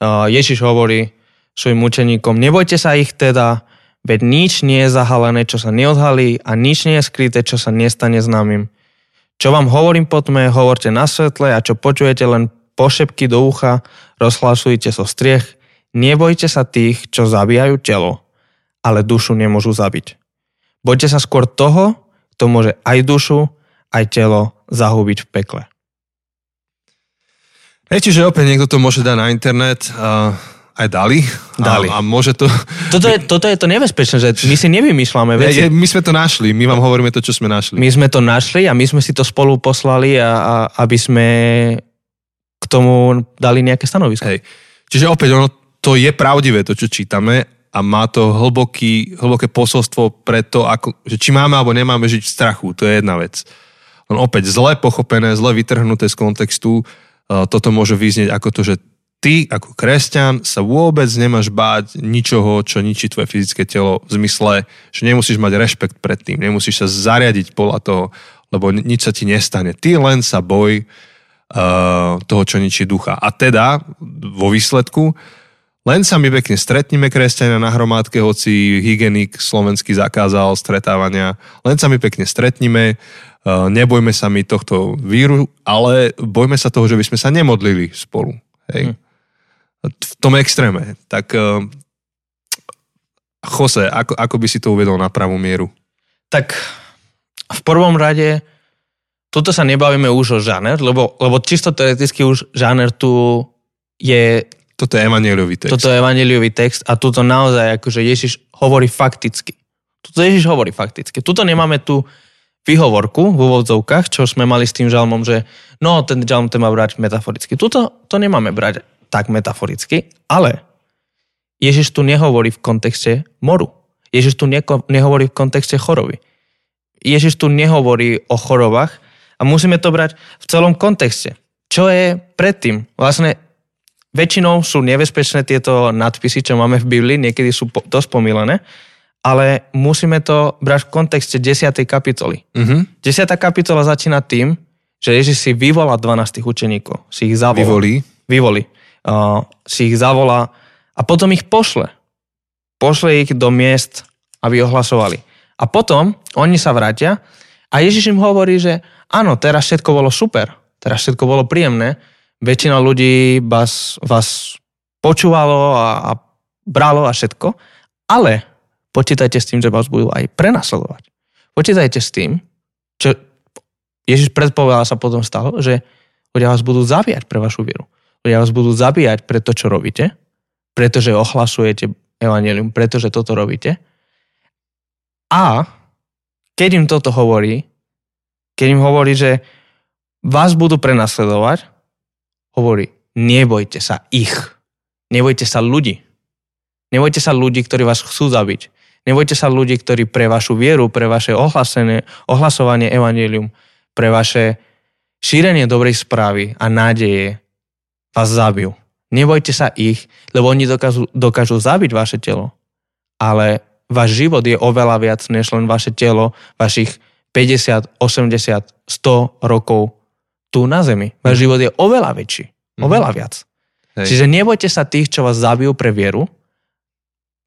Ježiš hovorí svojim učeníkom, nebojte sa ich teda, veď nič nie je zahalené, čo sa neodhalí a nič nie je skryté, čo sa nestane známym. Čo vám hovorím po tme, hovorte na svetle a čo počujete len pošepky do ucha, rozhlasujte so striech. Nebojte sa tých, čo zabíjajú telo, ale dušu nemôžu zabiť. Bojte sa skôr toho, kto môže aj dušu, aj telo zahubiť v pekle. Hej, čiže opäť niekto to môže dať na internet, uh, aj dali. Dali. A, a môže to... Toto je, toto je to nebezpečné, že my si nevymýšľame veci. Je, my sme to našli, my vám hovoríme to, čo sme našli. My sme to našli a my sme si to spolu poslali, a, a, aby sme k tomu dali nejaké stanovisko. Hej. Čiže opäť ono, to je pravdivé, to, čo čítame a má to hlboký, hlboké posolstvo pre to, ako, že či máme alebo nemáme žiť v strachu, to je jedna vec. Len opäť zle pochopené, zle vytrhnuté z kontextu, toto môže vyznieť ako to, že ty ako kresťan sa vôbec nemáš báť ničoho, čo ničí tvoje fyzické telo v zmysle, že nemusíš mať rešpekt pred tým, nemusíš sa zariadiť podľa toho, lebo nič sa ti nestane. Ty len sa boj uh, toho, čo ničí ducha. A teda vo výsledku len sa my pekne stretníme kresťania na hromádke, hoci hygienik slovenský zakázal stretávania. Len sa my pekne stretníme, e, nebojme sa mi tohto víru, ale bojme sa toho, že by sme sa nemodlili spolu. Hej. Hm. V tom extréme. Tak e, Jose, ako, ako by si to uvedol na pravú mieru? Tak v prvom rade toto sa nebavíme už o žáner, lebo, lebo čisto teoreticky už žáner tu je toto je evaneliový text. Toto je evaneliový text a tuto naozaj akože Ježiš hovorí fakticky. Tuto Ježiš hovorí fakticky. Tuto nemáme tu výhovorku v úvodzovkách, čo sme mali s tým žalmom, že no, ten žalm ten má brať metaforicky. Tuto to nemáme brať tak metaforicky, ale Ježiš tu nehovorí v kontexte moru. Ježiš tu neko, nehovorí v kontexte choroby. Ježiš tu nehovorí o chorobách a musíme to brať v celom kontexte. Čo je predtým? Vlastne Väčšinou sú nebezpečné tieto nadpisy, čo máme v Biblii, niekedy sú dosť pomílené, ale musíme to brať v kontexte 10. kapitoly. Uh-huh. Mhm. 10. kapitola začína tým, že Ježiš si vyvolá 12 učeníkov. Si ich zavolá. Vyvolí. Vyvolí. Uh, si ich zavolá a potom ich pošle. Pošle ich do miest, aby ohlasovali. A potom oni sa vrátia a Ježiš im hovorí, že áno, teraz všetko bolo super, teraz všetko bolo príjemné, väčšina ľudí vás, vás počúvalo a, a bralo a všetko, ale počítajte s tým, že vás budú aj prenasledovať. Počítajte s tým, čo Ježiš predpovedal sa potom stalo, že ľudia vás budú zabíjať pre vašu vieru. Ľudia vás budú zabíjať pre to, čo robíte, pretože ohlasujete evanelium, pretože toto robíte. A keď im toto hovorí, keď im hovorí, že vás budú prenasledovať, hovorí, nebojte sa ich. Nebojte sa ľudí. Nebojte sa ľudí, ktorí vás chcú zabiť. Nebojte sa ľudí, ktorí pre vašu vieru, pre vaše ohlasovanie evanelium, pre vaše šírenie dobrej správy a nádeje vás zabijú. Nebojte sa ich, lebo oni dokážu, dokážu zabiť vaše telo. Ale váš život je oveľa viac než len vaše telo, vašich 50, 80, 100 rokov tu na zemi. Váš mm. život je oveľa väčší. Mm. Oveľa viac. Hej. Čiže nebojte sa tých, čo vás zabijú pre vieru,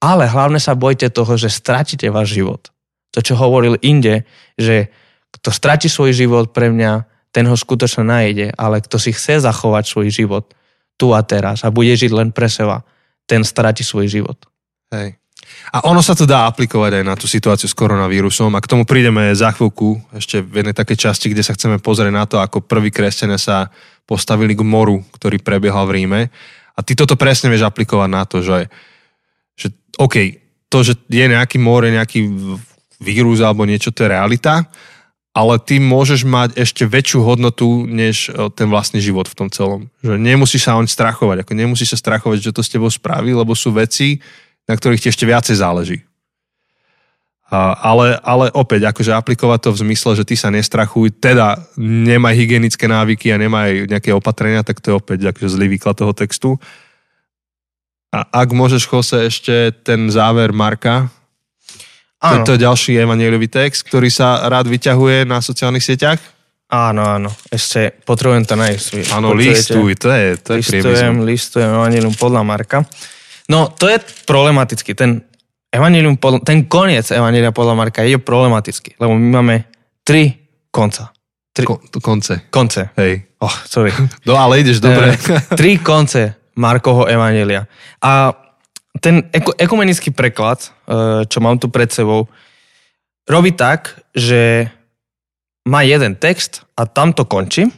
ale hlavne sa bojte toho, že stratíte váš život. To, čo hovoril inde, že kto stratí svoj život pre mňa, ten ho skutočne nájde, ale kto si chce zachovať svoj život tu a teraz a bude žiť len pre seba, ten stratí svoj život. Hej. A ono sa to dá aplikovať aj na tú situáciu s koronavírusom a k tomu prídeme za chvíľku ešte v jednej takej časti, kde sa chceme pozrieť na to, ako prví kresťania sa postavili k moru, ktorý prebiehal v Ríme. A ty toto presne vieš aplikovať na to, že, že OK, to, že je nejaký more, nejaký vírus alebo niečo, to je realita, ale ty môžeš mať ešte väčšiu hodnotu, než e, ten vlastný život v tom celom. Že nemusíš sa oň strachovať, ako nemusíš sa strachovať, že to s tebou spraví, lebo sú veci, na ktorých ti ešte viacej záleží. Ale, ale opäť, akože aplikovať to v zmysle, že ty sa nestrachuj, teda nemaj hygienické návyky a nemaj nejaké opatrenia, tak to je opäť akože zlý výklad toho textu. A ak môžeš, Jose, ešte ten záver Marka, Áno, to je ďalší evanielový text, ktorý sa rád vyťahuje na sociálnych sieťach. áno, áno. Ešte potrebujem to nájsť. Áno, listuj, to je, to je listujem, priemysel. listujem Evangelium podľa Marka. No, to je problematický. Ten, Evangelium podľa, ten koniec Evangelia podľa Marka je problematický, lebo my máme tri konca. Tri, Ko, to konce, konce. hej. Oh, sorry. No ale ideš dobre. Eh, tri konce Markovho Evangelia. A ten eku, ekumenický preklad, eh, čo mám tu pred sebou, robí tak, že má jeden text a tam to končí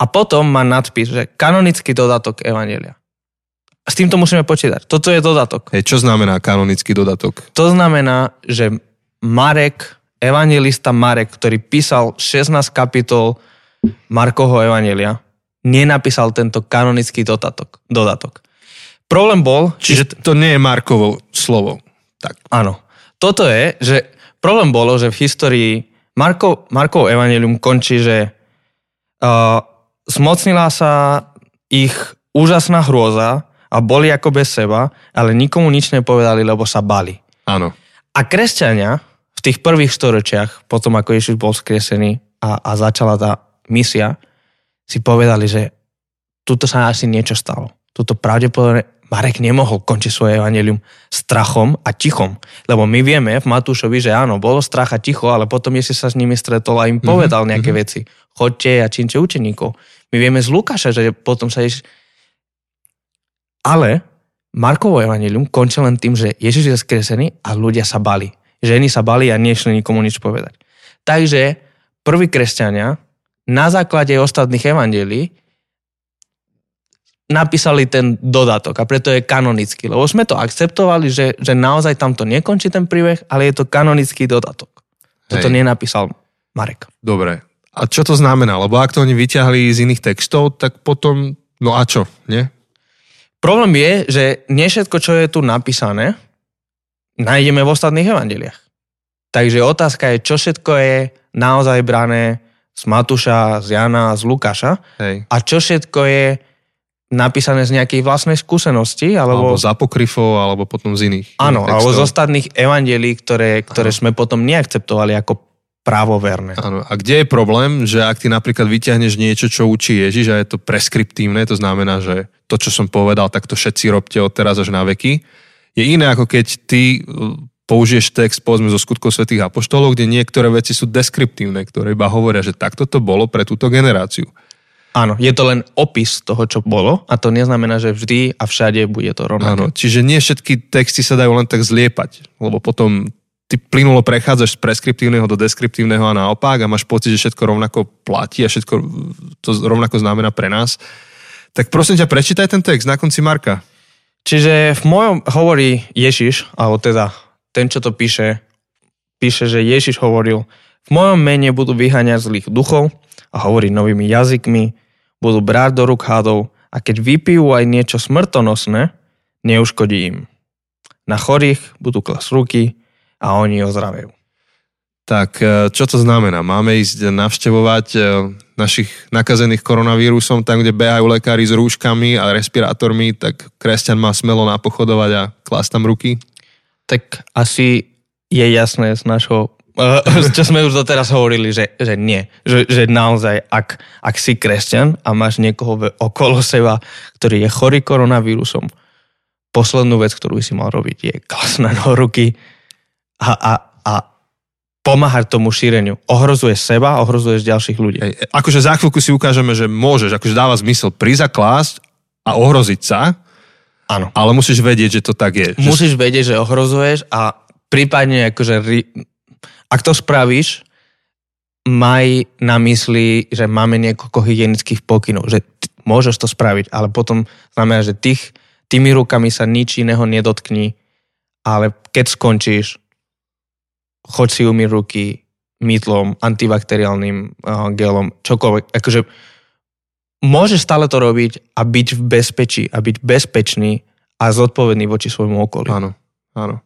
a potom má nadpis, že kanonický dodatok Evangelia. S týmto musíme počítať. Toto je dodatok. Hej, čo znamená kanonický dodatok? To znamená, že Marek, evangelista Marek, ktorý písal 16 kapitol Markovho evangelia, nenapísal tento kanonický dodatok. dodatok. Problém bol, Čiže to nie je Markovo slovo. Tak. áno, toto je, že problém bolo, že v histórii Marko, Markov evangelium končí, že uh, zmocnila sa ich úžasná hrôza a boli ako bez seba, ale nikomu nič nepovedali, lebo sa bali. Áno. A kresťania v tých prvých storočiach, potom ako Ježiš bol skresený a, a začala tá misia, si povedali, že tuto sa asi niečo stalo. Tuto pravdepodobne Marek nemohol končiť svoje evanelium strachom a tichom. Lebo my vieme v Matúšovi, že áno, bolo strach a ticho, ale potom Ježiš sa s nimi stretol a im povedal nejaké veci. Chodte a čínte učeníkov. My vieme z Lukáša, že potom sa Ježiš... Ale Markovo evanelium končí len tým, že Ježiš je skresený a ľudia sa bali. Ženy sa bali a nešli nikomu nič povedať. Takže prví kresťania na základe ostatných evangelí napísali ten dodatok a preto je kanonický, lebo sme to akceptovali, že, že naozaj tam to nekončí ten príbeh, ale je to kanonický dodatok. Toto Hej. nenapísal Marek. Dobre. A čo to znamená? Lebo ak to oni vyťahli z iných textov, tak potom, no a čo, nie? Problém je, že nie všetko, čo je tu napísané, nájdeme v ostatných evangeliách. Takže otázka je, čo všetko je naozaj brané z Matúša, z Jana, z Lukáša Hej. a čo všetko je napísané z nejakej vlastnej skúsenosti, Alebo alebo, z apokryfov, alebo potom z iných. áno, iných alebo z textov. ostatných evangelí, ktoré, ktoré sme potom neakceptovali ako právoverné. Áno. A kde je problém, že ak ty napríklad vyťahneš niečo, čo učí Ježiš a je to preskriptívne, to znamená, že to, čo som povedal, tak to všetci robte od teraz až na veky, je iné ako keď ty použiješ text povedzme zo skutkov svätých apoštolov, kde niektoré veci sú deskriptívne, ktoré iba hovoria, že takto to bolo pre túto generáciu. Áno, je to len opis toho, čo bolo a to neznamená, že vždy a všade bude to rovnaké. Áno, čiže nie všetky texty sa dajú len tak zliepať, lebo potom ty plynulo prechádzaš z preskriptívneho do deskriptívneho a naopak a máš pocit, že všetko rovnako platí a všetko to rovnako znamená pre nás. Tak prosím ťa, prečítaj ten text na konci Marka. Čiže v mojom hovorí Ježiš, alebo teda ten, čo to píše, píše, že Ježiš hovoril, v mojom mene budú vyháňať zlých duchov a hovoriť novými jazykmi, budú brať do rúk hadov a keď vypijú aj niečo smrtonosné, neuškodí im. Na chorých budú klas ruky a oni ozdravejú. Tak e, čo to znamená? Máme ísť navštevovať e, našich nakazených koronavírusom tam, kde behajú lekári s rúškami a respirátormi, tak kresťan má smelo napochodovať a klásť tam ruky? Tak asi je jasné z našho, eh, čo sme už doteraz hovorili, že, že nie. Že, že naozaj, ak, ak si kresťan a máš niekoho okolo seba, ktorý je chorý koronavírusom, poslednú vec, ktorú si mal robiť, je klasť na ruky a, a, a pomáhať tomu šíreniu. Ohrozuješ seba, ohrozuješ ďalších ľudí. Hej, akože za chvíľku si ukážeme, že môžeš, akože dáva zmysel prísť a ohroziť sa, Áno. ale musíš vedieť, že to tak je. Že Musíš vedieť, že ohrozuješ a prípadne akože ak to spravíš, maj na mysli, že máme niekoľko hygienických pokynov, že t- môžeš to spraviť, ale potom znamená, že tých, tými rukami sa nič iného nedotkni, ale keď skončíš, choď si umyť ruky mýtlom, antibakteriálnym uh, gelom, čokoľvek. Akože môžeš stále to robiť a byť v bezpečí a byť bezpečný a zodpovedný voči svojmu okoliu. Áno, áno.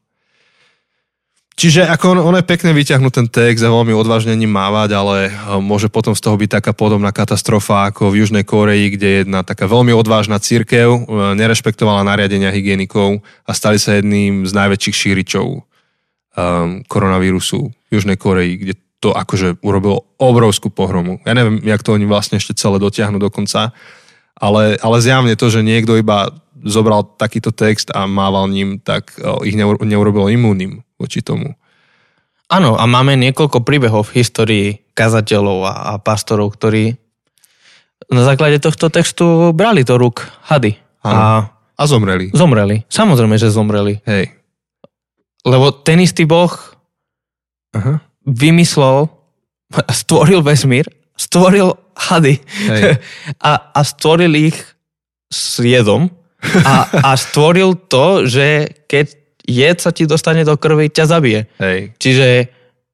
Čiže ako on, on je pekne vyťahnúť ten text a veľmi odvážne ním mávať, ale uh, môže potom z toho byť taká podobná katastrofa ako v Južnej Koreji, kde jedna taká veľmi odvážna církev uh, nerešpektovala nariadenia hygienikov a stali sa jedným z najväčších šíričov um, koronavírusu v Južnej Koreji, kde to akože urobilo obrovskú pohromu. Ja neviem, jak to oni vlastne ešte celé dotiahnu do konca, ale, ale zjavne to, že niekto iba zobral takýto text a mával ním, tak uh, ich neurobilo imúnnym voči tomu. Áno, a máme niekoľko príbehov v histórii kazateľov a, a pastorov, ktorí na základe tohto textu brali do rúk hady. A, a zomreli. Zomreli. Samozrejme, že zomreli. Hej. Lebo ten istý Boh Aha. Vymyslel, stvoril vesmír, stvoril hady Hej. A, a stvoril ich s jedom a, a stvoril to, že keď jed sa ti dostane do krvi, ťa zabije. Hej. Čiže...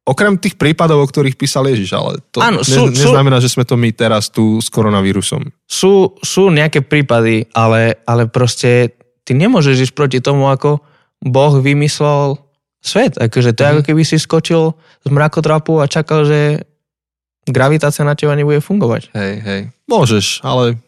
Okrem tých prípadov, o ktorých písal Ježiš, ale to Áno, sú, ne, neznamená, sú, že sme to my teraz tu s koronavírusom. Sú, sú nejaké prípady, ale, ale proste ty nemôžeš ísť proti tomu, ako Boh vymyslel svet. Akože to je mm. ako keby si skočil z mrakotrapu a čakal, že gravitácia na teba nebude fungovať. Hej, hej. Môžeš, ale...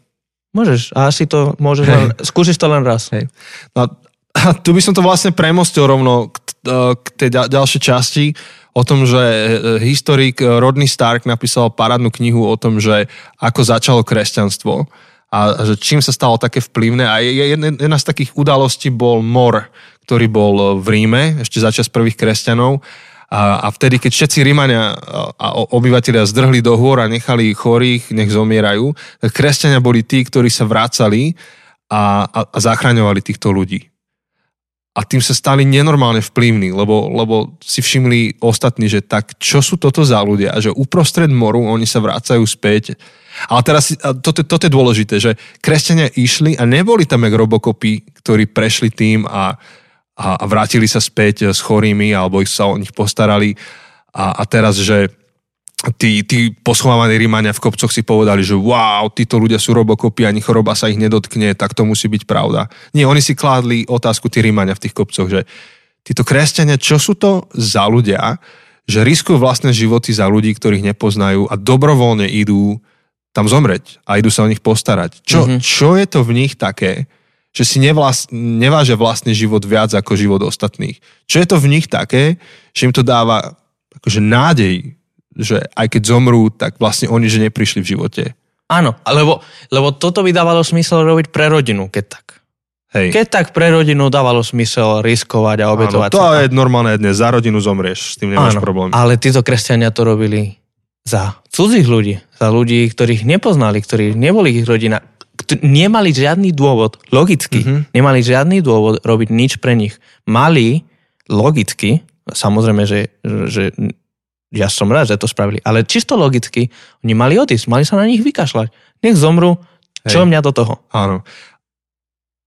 Môžeš. A asi to môžeš len... Skúsiš to len raz. Hej. No, a tu by som to vlastne premostil rovno k, e, k tej ďalšej časti o tom, že e, historik Rodney Stark napísal parádnu knihu o tom, že ako začalo kresťanstvo a že čím sa stalo také vplyvné. A jedna, jedna z takých udalostí bol mor, ktorý bol v Ríme, ešte začas prvých kresťanov. A, a vtedy, keď všetci Rímania a obyvateľia zdrhli do hôr a nechali chorých, nech zomierajú, tak kresťania boli tí, ktorí sa vrácali a, a, a zachraňovali týchto ľudí a tým sa stali nenormálne vplyvní, lebo, lebo si všimli ostatní, že tak čo sú toto za ľudia, že uprostred moru oni sa vrácajú späť. Ale teraz, toto, toto je dôležité, že kresťania išli a neboli tam jak robokopy, ktorí prešli tým a, a, a vrátili sa späť s chorými alebo ich sa o nich postarali a, a teraz, že tí, tí poschovávaní Rímania v kopcoch si povedali, že wow, títo ľudia sú robokopy, ani choroba sa ich nedotkne, tak to musí byť pravda. Nie, oni si kládli otázku tí Rímania v tých kopcoch, že títo kresťania, čo sú to za ľudia, že riskujú vlastné životy za ľudí, ktorých nepoznajú a dobrovoľne idú tam zomreť a idú sa o nich postarať. Čo, mm-hmm. čo je to v nich také, že si nevlast, nevážia vlastný život viac ako život ostatných? Čo je to v nich také, že im to dáva akože nádej že aj keď zomrú, tak vlastne oni, že neprišli v živote. Áno, lebo, lebo toto by dávalo smysel robiť pre rodinu, keď tak. Hej. Keď tak pre rodinu dávalo smysel riskovať a obetovať Áno, to sa. je normálne dnes. Za rodinu zomrieš, s tým nemáš Áno, problém. ale títo kresťania to robili za cudzích ľudí, za ľudí, ktorých nepoznali, ktorí neboli ich rodina, nemali žiadny dôvod, logicky, mm-hmm. nemali žiadny dôvod robiť nič pre nich. Mali logicky, samozrejme, že, že ja som rád, že to spravili. Ale čisto logicky, oni mali odísť, mali sa na nich vykašľať. Nech zomru, čo Hej. mňa do toho? Áno.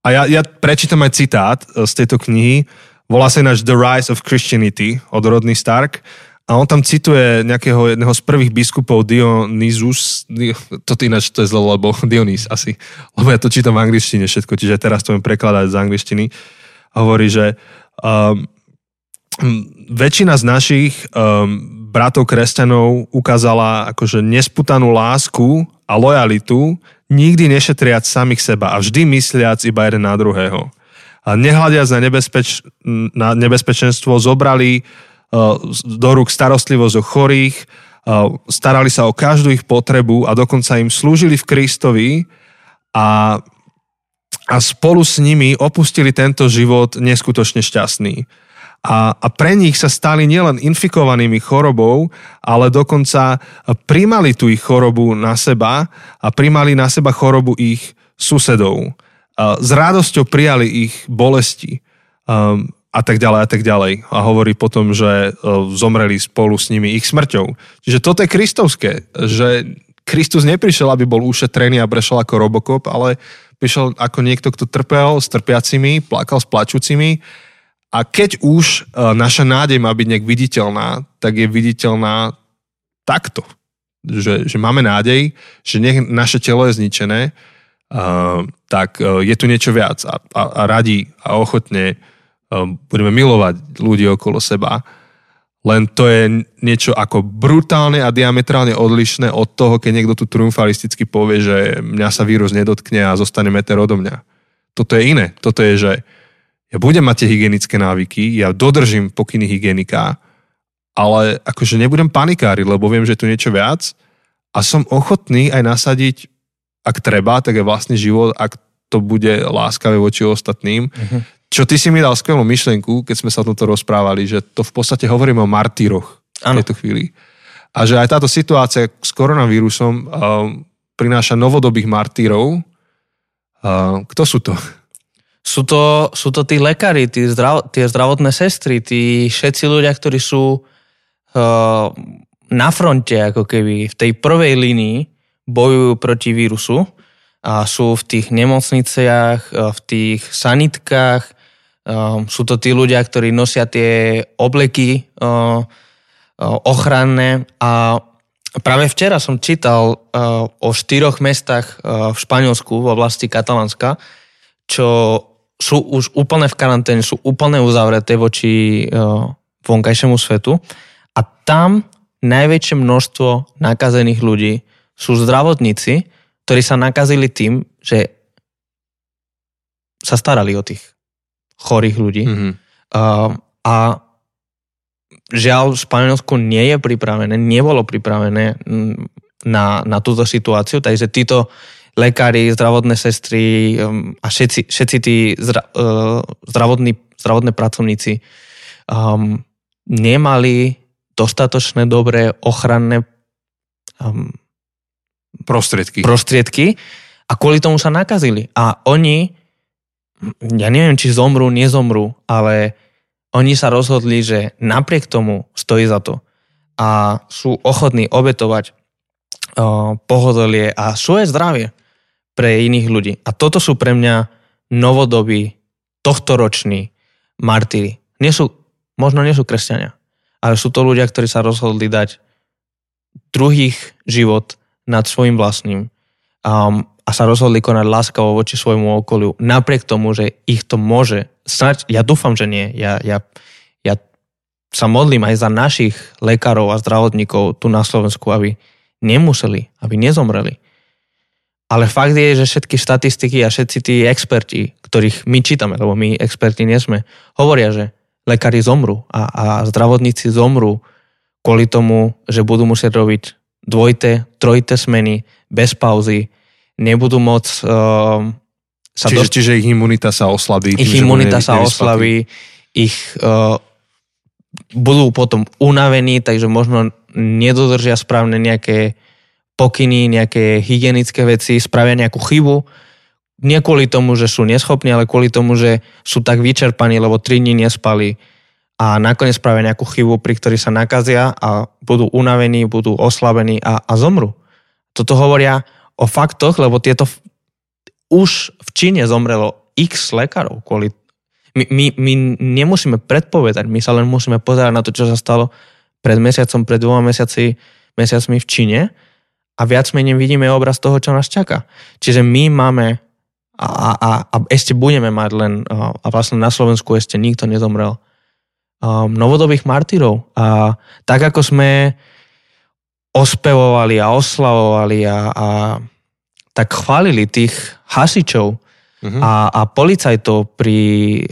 A ja, ja prečítam aj citát e, z tejto knihy. Volá sa ináč The Rise of Christianity od Rodney Stark. A on tam cituje nejakého jedného z prvých biskupov Dionysus. Toto ináč to je zlo, lebo Dionys asi. Lebo ja to čítam v angličtine všetko, čiže teraz to viem prekladať z angličtiny. Hovorí, že um, väčšina z našich um, bratov kresťanov ukázala akože nesputanú lásku a lojalitu, nikdy nešetriac samých seba a vždy mysliac iba jeden na druhého. A nehľadiac na, nebezpeč, na nebezpečenstvo, zobrali do rúk starostlivosť o chorých, uh, starali sa o každú ich potrebu a dokonca im slúžili v Kristovi a, a spolu s nimi opustili tento život neskutočne šťastný a, a pre nich sa stali nielen infikovanými chorobou, ale dokonca primali tú ich chorobu na seba a primali na seba chorobu ich susedov. S radosťou prijali ich bolesti a tak ďalej a tak ďalej. A hovorí potom, že uh, zomreli spolu s nimi ich smrťou. Čiže toto je kristovské, že Kristus neprišiel, aby bol ušetrený a prešiel ako robokop, ale prišiel ako niekto, kto trpel s trpiacimi, plakal s plačúcimi a keď už uh, naša nádej má byť nejak viditeľná, tak je viditeľná takto. Že, že máme nádej, že nech naše telo je zničené, uh, tak je tu niečo viac a, a, a radi a ochotne uh, budeme milovať ľudí okolo seba len to je niečo ako brutálne a diametrálne odlišné od toho, keď niekto tu triumfalisticky povie, že mňa sa vírus nedotkne a zostane meter odo mňa. Toto je iné. Toto je, že ja budem mať tie hygienické návyky, ja dodržím pokyny hygienika, ale akože nebudem panikáriť, lebo viem, že je tu niečo viac a som ochotný aj nasadiť, ak treba, tak je vlastný život, ak to bude láskavé voči ostatným. Uh-huh. Čo ty si mi dal skvelú myšlienku, keď sme sa o tomto rozprávali, že to v podstate hovoríme o martýroch v tejto chvíli. A že aj táto situácia s koronavírusom uh, prináša novodobých martírov. Uh, kto sú to? Sú to, sú to tí lekári, tí zdrav, tie zdravotné sestry, tí všetci ľudia, ktorí sú uh, na fronte, ako keby v tej prvej línii bojujú proti vírusu a sú v tých nemocniciach, v tých sanitkách, Um, sú to tí ľudia, ktorí nosia tie obleky uh, uh, ochranné a práve včera som čítal uh, o štyroch mestách uh, v Španielsku, v oblasti Katalánska, čo sú už úplne v karanténe, sú úplne uzavreté voči uh, vonkajšiemu svetu. A tam najväčšie množstvo nakazených ľudí sú zdravotníci, ktorí sa nakazili tým, že sa starali o tých chorých ľudí. Mm-hmm. Uh, a žiaľ, Španielsko nie je pripravené, nebolo pripravené na, na túto situáciu, takže títo lekári, zdravotné sestry um, a všetci, všetci tí zdra, uh, zdravotní, zdravotné pracovníci um, nemali dostatočné dobré ochranné um, prostriedky. prostriedky a kvôli tomu sa nakazili. A oni ja neviem, či zomrú, nezomrú, ale oni sa rozhodli, že napriek tomu stojí za to a sú ochotní obetovať uh, pohodlie a svoje zdravie pre iných ľudí. A toto sú pre mňa novodobí, tohtoroční martyry. Nie sú, možno nie sú kresťania, ale sú to ľudia, ktorí sa rozhodli dať druhých život nad svojim vlastným. Um, a sa rozhodli konať láskavo voči svojmu okoliu, napriek tomu, že ich to môže, snať, ja dúfam, že nie, ja, ja, ja sa modlím aj za našich lekárov a zdravotníkov tu na Slovensku, aby nemuseli, aby nezomreli. Ale fakt je, že všetky štatistiky a všetci tí experti, ktorých my čítame, lebo my experti nie sme, hovoria, že lekári zomrú a, a zdravotníci zomrú kvôli tomu, že budú musieť robiť dvojité, trojité smeny, bez pauzy, nebudú môcť uh, sa čiže, dost... čiže ich imunita sa oslabí. Ich tým, imunita sa oslabí, ich uh, budú potom unavení, takže možno nedodržia správne nejaké pokyny, nejaké hygienické veci, spravia nejakú chybu. Nie kvôli tomu, že sú neschopní, ale kvôli tomu, že sú tak vyčerpaní, lebo 3 dní nespali a nakoniec spravia nejakú chybu, pri ktorej sa nakazia a budú unavení, budú oslabení a, a zomru. Toto hovoria o faktoch, lebo tieto už v Číne zomrelo x lekárov kvôli my, my, my nemusíme predpovedať, my sa len musíme pozerať na to, čo sa stalo pred mesiacom, pred dvoma mesiaci, mesiacmi v Číne a viac menej vidíme obraz toho, čo nás čaká. Čiže my máme a, a, a ešte budeme mať len, a vlastne na Slovensku ešte nikto nezomrel, um, novodobých martyrov. A tak ako sme ospevovali a oslavovali a, a tak chválili tých hasičov uh-huh. a, a policajtov pri,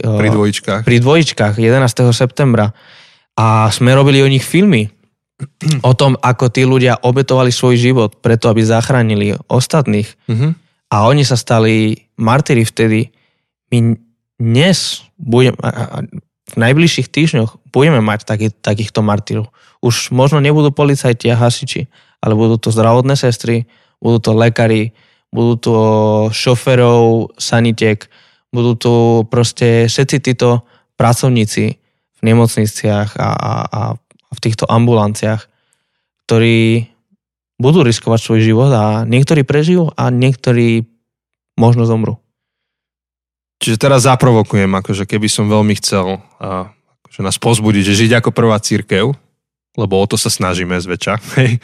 pri dvojičkách. pri dvojičkách 11. septembra. A sme robili o nich filmy. o tom, ako tí ľudia obetovali svoj život preto, aby zachránili ostatných. Uh-huh. A oni sa stali martyri vtedy. My dnes budeme, v najbližších týždňoch budeme mať taký, takýchto martyrov už možno nebudú policajti a hasiči, ale budú to zdravotné sestry, budú to lekári, budú to šoferov, sanitek, budú to proste všetci títo pracovníci v nemocniciach a, a, a v týchto ambulanciách, ktorí budú riskovať svoj život a niektorí prežijú a niektorí možno zomrú. Čiže teraz zaprovokujem, akože keby som veľmi chcel a, akože nás pozbudiť, že žiť ako prvá církev, lebo o to sa snažíme zväčša, hej,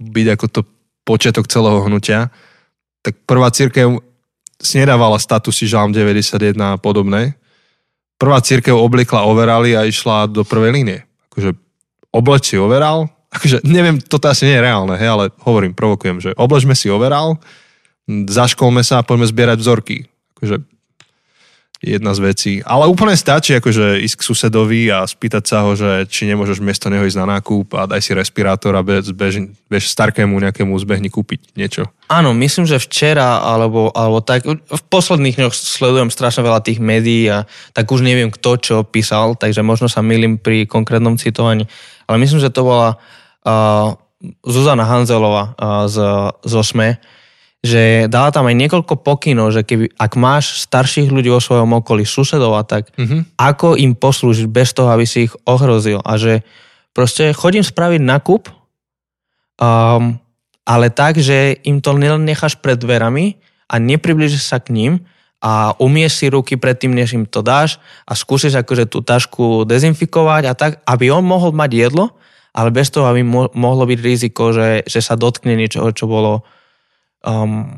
byť ako to počiatok celého hnutia, tak prvá církev si statusy Žalm 91 a podobné. Prvá církev obliekla overali a išla do prvej línie. akože obleč si overal, akože neviem, toto asi nie je reálne, hej, ale hovorím, provokujem, že obležme si overal, zaškolme sa a poďme zbierať vzorky. Akože jedna z vecí. Ale úplne stačí akože ísť k susedovi a spýtať sa ho, že či nemôžeš miesto neho ísť na nákup a daj si respirátor a bež, bež, bež starkému nejakému zbehni kúpiť niečo. Áno, myslím, že včera alebo, alebo tak, v posledných dňoch sledujem strašne veľa tých médií a tak už neviem kto čo písal, takže možno sa milím pri konkrétnom citovaní. Ale myslím, že to bola uh, Zuzana Hanzelová uh, z, zo SME, že dala tam aj niekoľko pokynov, že keby, ak máš starších ľudí vo svojom okolí, susedov a tak, mm-hmm. ako im poslúžiť bez toho, aby si ich ohrozil. A že proste chodím spraviť nakup, um, ale tak, že im to len necháš pred dverami a nepribližíš sa k ním a umieš si ruky predtým, než im to dáš a skúsiš akože tú tašku dezinfikovať a tak, aby on mohol mať jedlo, ale bez toho, aby mo- mohlo byť riziko, že, že sa dotkne niečoho, čo bolo um,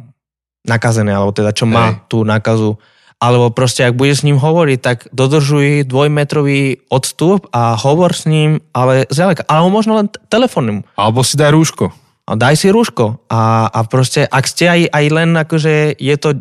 nakazené, alebo teda čo má Hej. tú nákazu. Alebo proste, ak budeš s ním hovoriť, tak dodržuj dvojmetrový odstup a hovor s ním, ale zďaleka. Alebo možno len telefónnym. Alebo si daj rúško. A daj si rúško. A, a proste, ak ste aj, aj len akože je to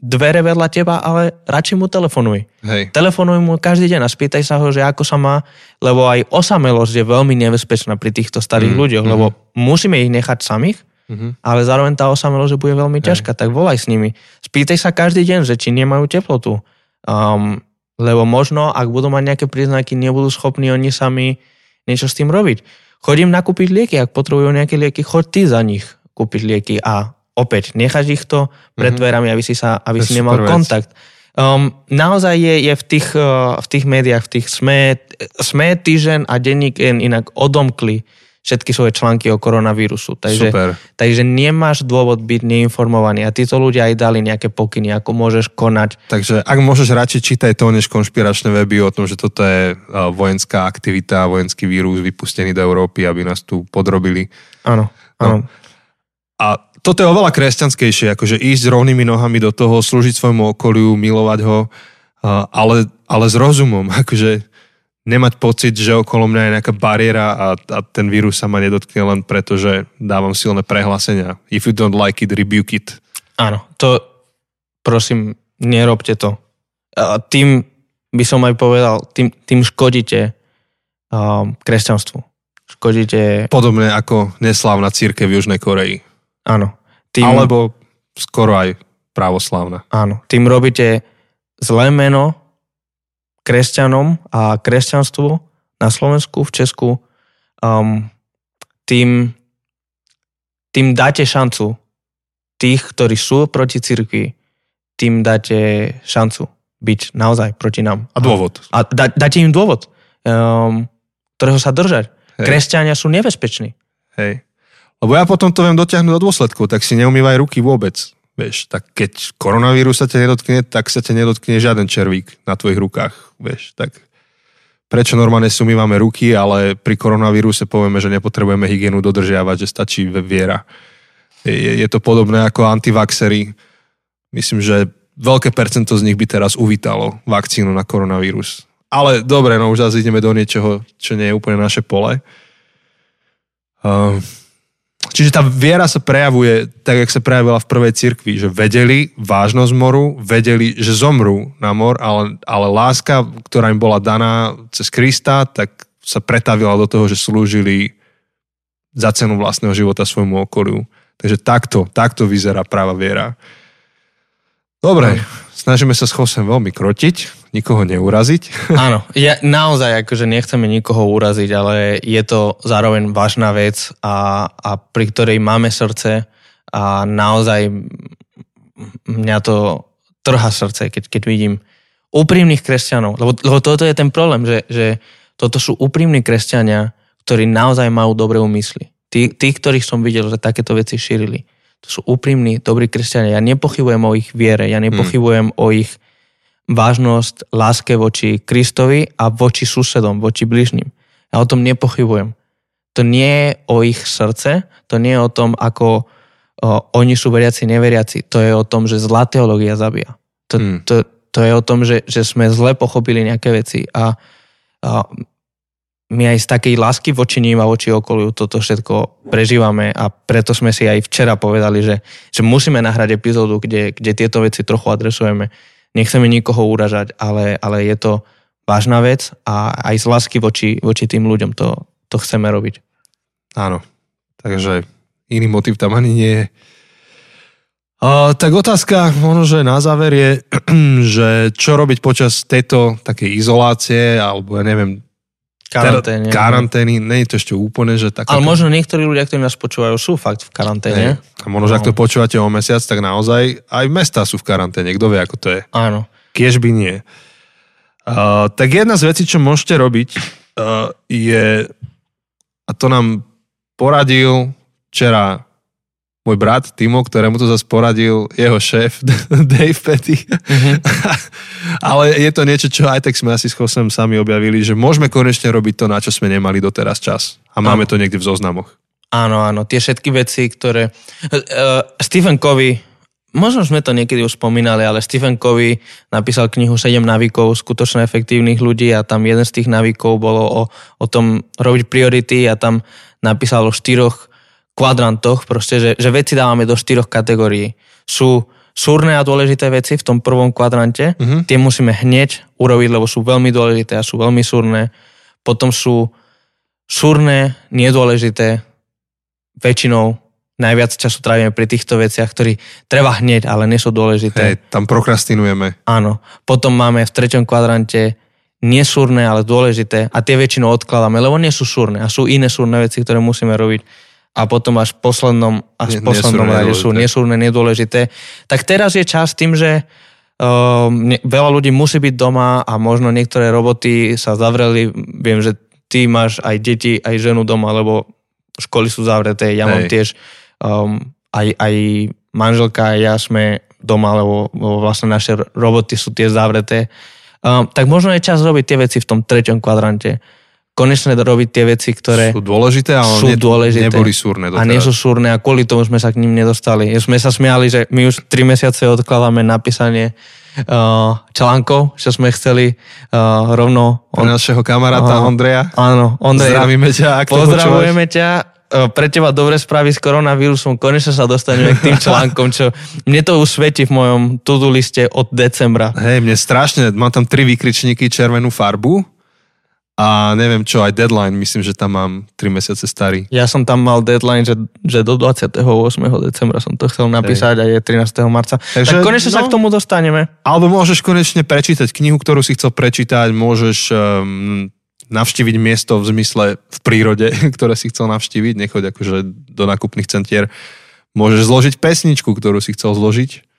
dvere vedľa teba, ale radšej mu telefonuj. Hej. Telefonuj mu každý deň a spýtaj sa ho, že ako sa má, lebo aj osamelosť je veľmi nebezpečná pri týchto starých mm, ľuďoch, mm. lebo musíme ich nechať samých Mm-hmm. Ale zároveň tá osamelosť bude veľmi ťažká, tak volaj s nimi. Spýtaj sa každý deň, že či nemajú teplotu. Um, lebo možno, ak budú mať nejaké príznaky, nebudú schopní oni sami niečo s tým robiť. Chodím nakúpiť lieky, ak potrebujú nejaké lieky, choď ty za nich kúpiť lieky a opäť necháš ich to pred mm-hmm. dverami, aby si, sa, aby si nemal kontakt. Um, naozaj je, je v, tých, uh, v tých médiách, v tých SME, SME týždeň a denník inak odomkli všetky svoje články o koronavírusu. Takže, Super. takže nemáš dôvod byť neinformovaný a títo ľudia aj dali nejaké pokyny, ako môžeš konať. Takže ak môžeš radšej čítať to, než konšpiračné weby o tom, že toto je vojenská aktivita, vojenský vírus vypustený do Európy, aby nás tu podrobili. Áno, no. áno. No. A toto je oveľa kresťanskejšie, akože ísť rovnými nohami do toho, slúžiť svojmu okoliu, milovať ho, ale, ale s rozumom. Akože nemať pocit, že okolo mňa je nejaká bariéra a, a ten vírus sa ma nedotkne len preto, že dávam silné prehlásenia. If you don't like it, rebuke it. Áno, to prosím, nerobte to. A tým by som aj povedal, tým, tým škodíte um, kresťanstvu. Škodíte... Podobne ako neslávna církev v Južnej Koreji. Áno. Tým... Alebo skoro aj právoslávna. Áno. Tým robíte zlé meno kresťanom a kresťanstvu na Slovensku, v Česku, um, tým, tým dáte šancu tých, ktorí sú proti cirkvi, tým dáte šancu byť naozaj proti nám. A dôvod. A dá, dáte im dôvod, um, ktorého sa držať. Hej. Kresťania sú nebezpeční. Hej. Lebo ja potom to viem dotiahnuť do dôsledku, tak si neumývaj ruky vôbec. Vieš, tak keď koronavírus sa ťa nedotkne, tak sa ťa nedotkne žiaden červík na tvojich rukách. Vieš, tak prečo normálne si umývame ruky, ale pri koronavíruse povieme, že nepotrebujeme hygienu dodržiavať, že stačí viera. Je, je to podobné ako antivaxery. Myslím, že veľké percento z nich by teraz uvítalo vakcínu na koronavírus. Ale dobre, no už zase ideme do niečoho, čo nie je úplne naše pole. Uh, Čiže tá viera sa prejavuje tak, jak sa prejavila v prvej cirkvi, že vedeli vážnosť moru, vedeli, že zomrú na mor, ale, ale láska, ktorá im bola daná cez Krista, tak sa pretavila do toho, že slúžili za cenu vlastného života svojmu okoliu. Takže takto, takto vyzerá práva viera. Dobre, snažíme sa s Chosem veľmi krotiť nikoho neuraziť. Áno, ja naozaj akože nechceme nikoho uraziť, ale je to zároveň vážna vec a, a pri ktorej máme srdce a naozaj mňa to trhá srdce, keď, keď vidím úprimných kresťanov, lebo, lebo toto je ten problém, že, že toto sú úprimní kresťania, ktorí naozaj majú dobré úmysly. Tí, tí, ktorých som videl, že takéto veci šírili. To sú úprimní, dobrí kresťania. Ja nepochybujem o ich viere, ja nepochybujem hmm. o ich vážnosť láske voči Kristovi a voči susedom, voči bližným. Ja o tom nepochybujem. To nie je o ich srdce, to nie je o tom, ako o, oni sú veriaci, neveriaci. To je o tom, že zlá teológia zabíja. To, hmm. to, to je o tom, že, že sme zle pochopili nejaké veci a, a my aj z takej lásky voči ním a voči okoliu toto všetko prežívame a preto sme si aj včera povedali, že, že musíme nahrať epizódu, kde, kde tieto veci trochu adresujeme. Nechceme nikoho uražať, ale, ale je to vážna vec a aj z lásky voči, voči tým ľuďom to, to chceme robiť. Áno, takže iný motiv tam ani nie je. Uh, tak otázka možno, že na záver je, že čo robiť počas tejto takej izolácie, alebo ja neviem, Karanténe. Karantény, nie je to ešte úplne, že tak... Ale možno niektorí ľudia, ktorí nás počúvajú, sú fakt v karanténe. A možno, že ak to no. počúvate o mesiac, tak naozaj aj mesta sú v karanténe. Kto vie, ako to je? Áno. Kiež by nie. Uh, tak jedna z vecí, čo môžete robiť, uh, je, a to nám poradil včera môj brat Timo, ktorému to zase poradil jeho šéf Dave Petty. Mm-hmm. Ale je to niečo, čo aj tak sme asi s Chosem sami objavili, že môžeme konečne robiť to, na čo sme nemali doteraz čas. A máme áno. to niekde v zoznamoch. Áno, áno, tie všetky veci, ktoré... Uh, Stephen Covey, možno sme to niekedy už spomínali, ale Stephen Covey napísal knihu 7 návykov skutočne efektívnych ľudí a tam jeden z tých návykov bolo o, o tom robiť priority a tam napísal o štyroch kvadrantoch, proste, že, že veci dávame do štyroch kategórií. Sú súrne a dôležité veci v tom prvom kvadrante, uh-huh. tie musíme hneď urobiť, lebo sú veľmi dôležité a sú veľmi súrne. Potom sú súrne, nedôležité, väčšinou najviac času trávime pri týchto veciach, ktorí treba hneď, ale nie sú dôležité. Hej, tam prokrastinujeme. Áno. Potom máme v treťom kvadrante nesúrne, ale dôležité a tie väčšinou odkladáme, lebo nie sú súrne a sú iné súrne veci, ktoré musíme robiť a potom až v poslednom, až v poslednom rade sú nesúrne, nedôležité. Tak teraz je čas tým, že uh, veľa ľudí musí byť doma a možno niektoré roboty sa zavreli. Viem, že ty máš aj deti, aj ženu doma, lebo školy sú zavreté. Ja Hej. mám tiež um, aj, aj manželka, aj ja sme doma, lebo, lebo vlastne naše roboty sú tiež zavreté. Um, tak možno je čas robiť tie veci v tom treťom kvadrante konečne robiť tie veci, ktoré sú dôležité, ale sú ne, dôležité. neboli súrne doteraz. A nie sú súrne a kvôli tomu sme sa k ním nedostali. Sme sa smiali, že my už tri mesiace odkladáme napísanie uh, článkov, čo sme chceli uh, rovno... Pre našeho kamaráta uh, Ondreja. Áno, Ondrej. Zdravíme ťa, ak Pozdravujeme ťa uh, pre teba dobre správy s koronavírusom, konečne sa dostaneme k tým článkom, čo mne to už svieti v mojom to-do liste od decembra. Hej, mne strašne, mám tam tri vykričníky, červenú farbu a neviem čo, aj deadline, myslím, že tam mám 3 mesiace starý. Ja som tam mal deadline, že, že do 28. decembra som to chcel napísať Hej. a je 13. marca. Takže, tak konečne no, sa k tomu dostaneme. Alebo môžeš konečne prečítať knihu, ktorú si chcel prečítať, môžeš um, navštíviť miesto v zmysle v prírode, ktoré si chcel navštíviť, nechoď akože do nakupných centier. Môžeš zložiť pesničku, ktorú si chcel zložiť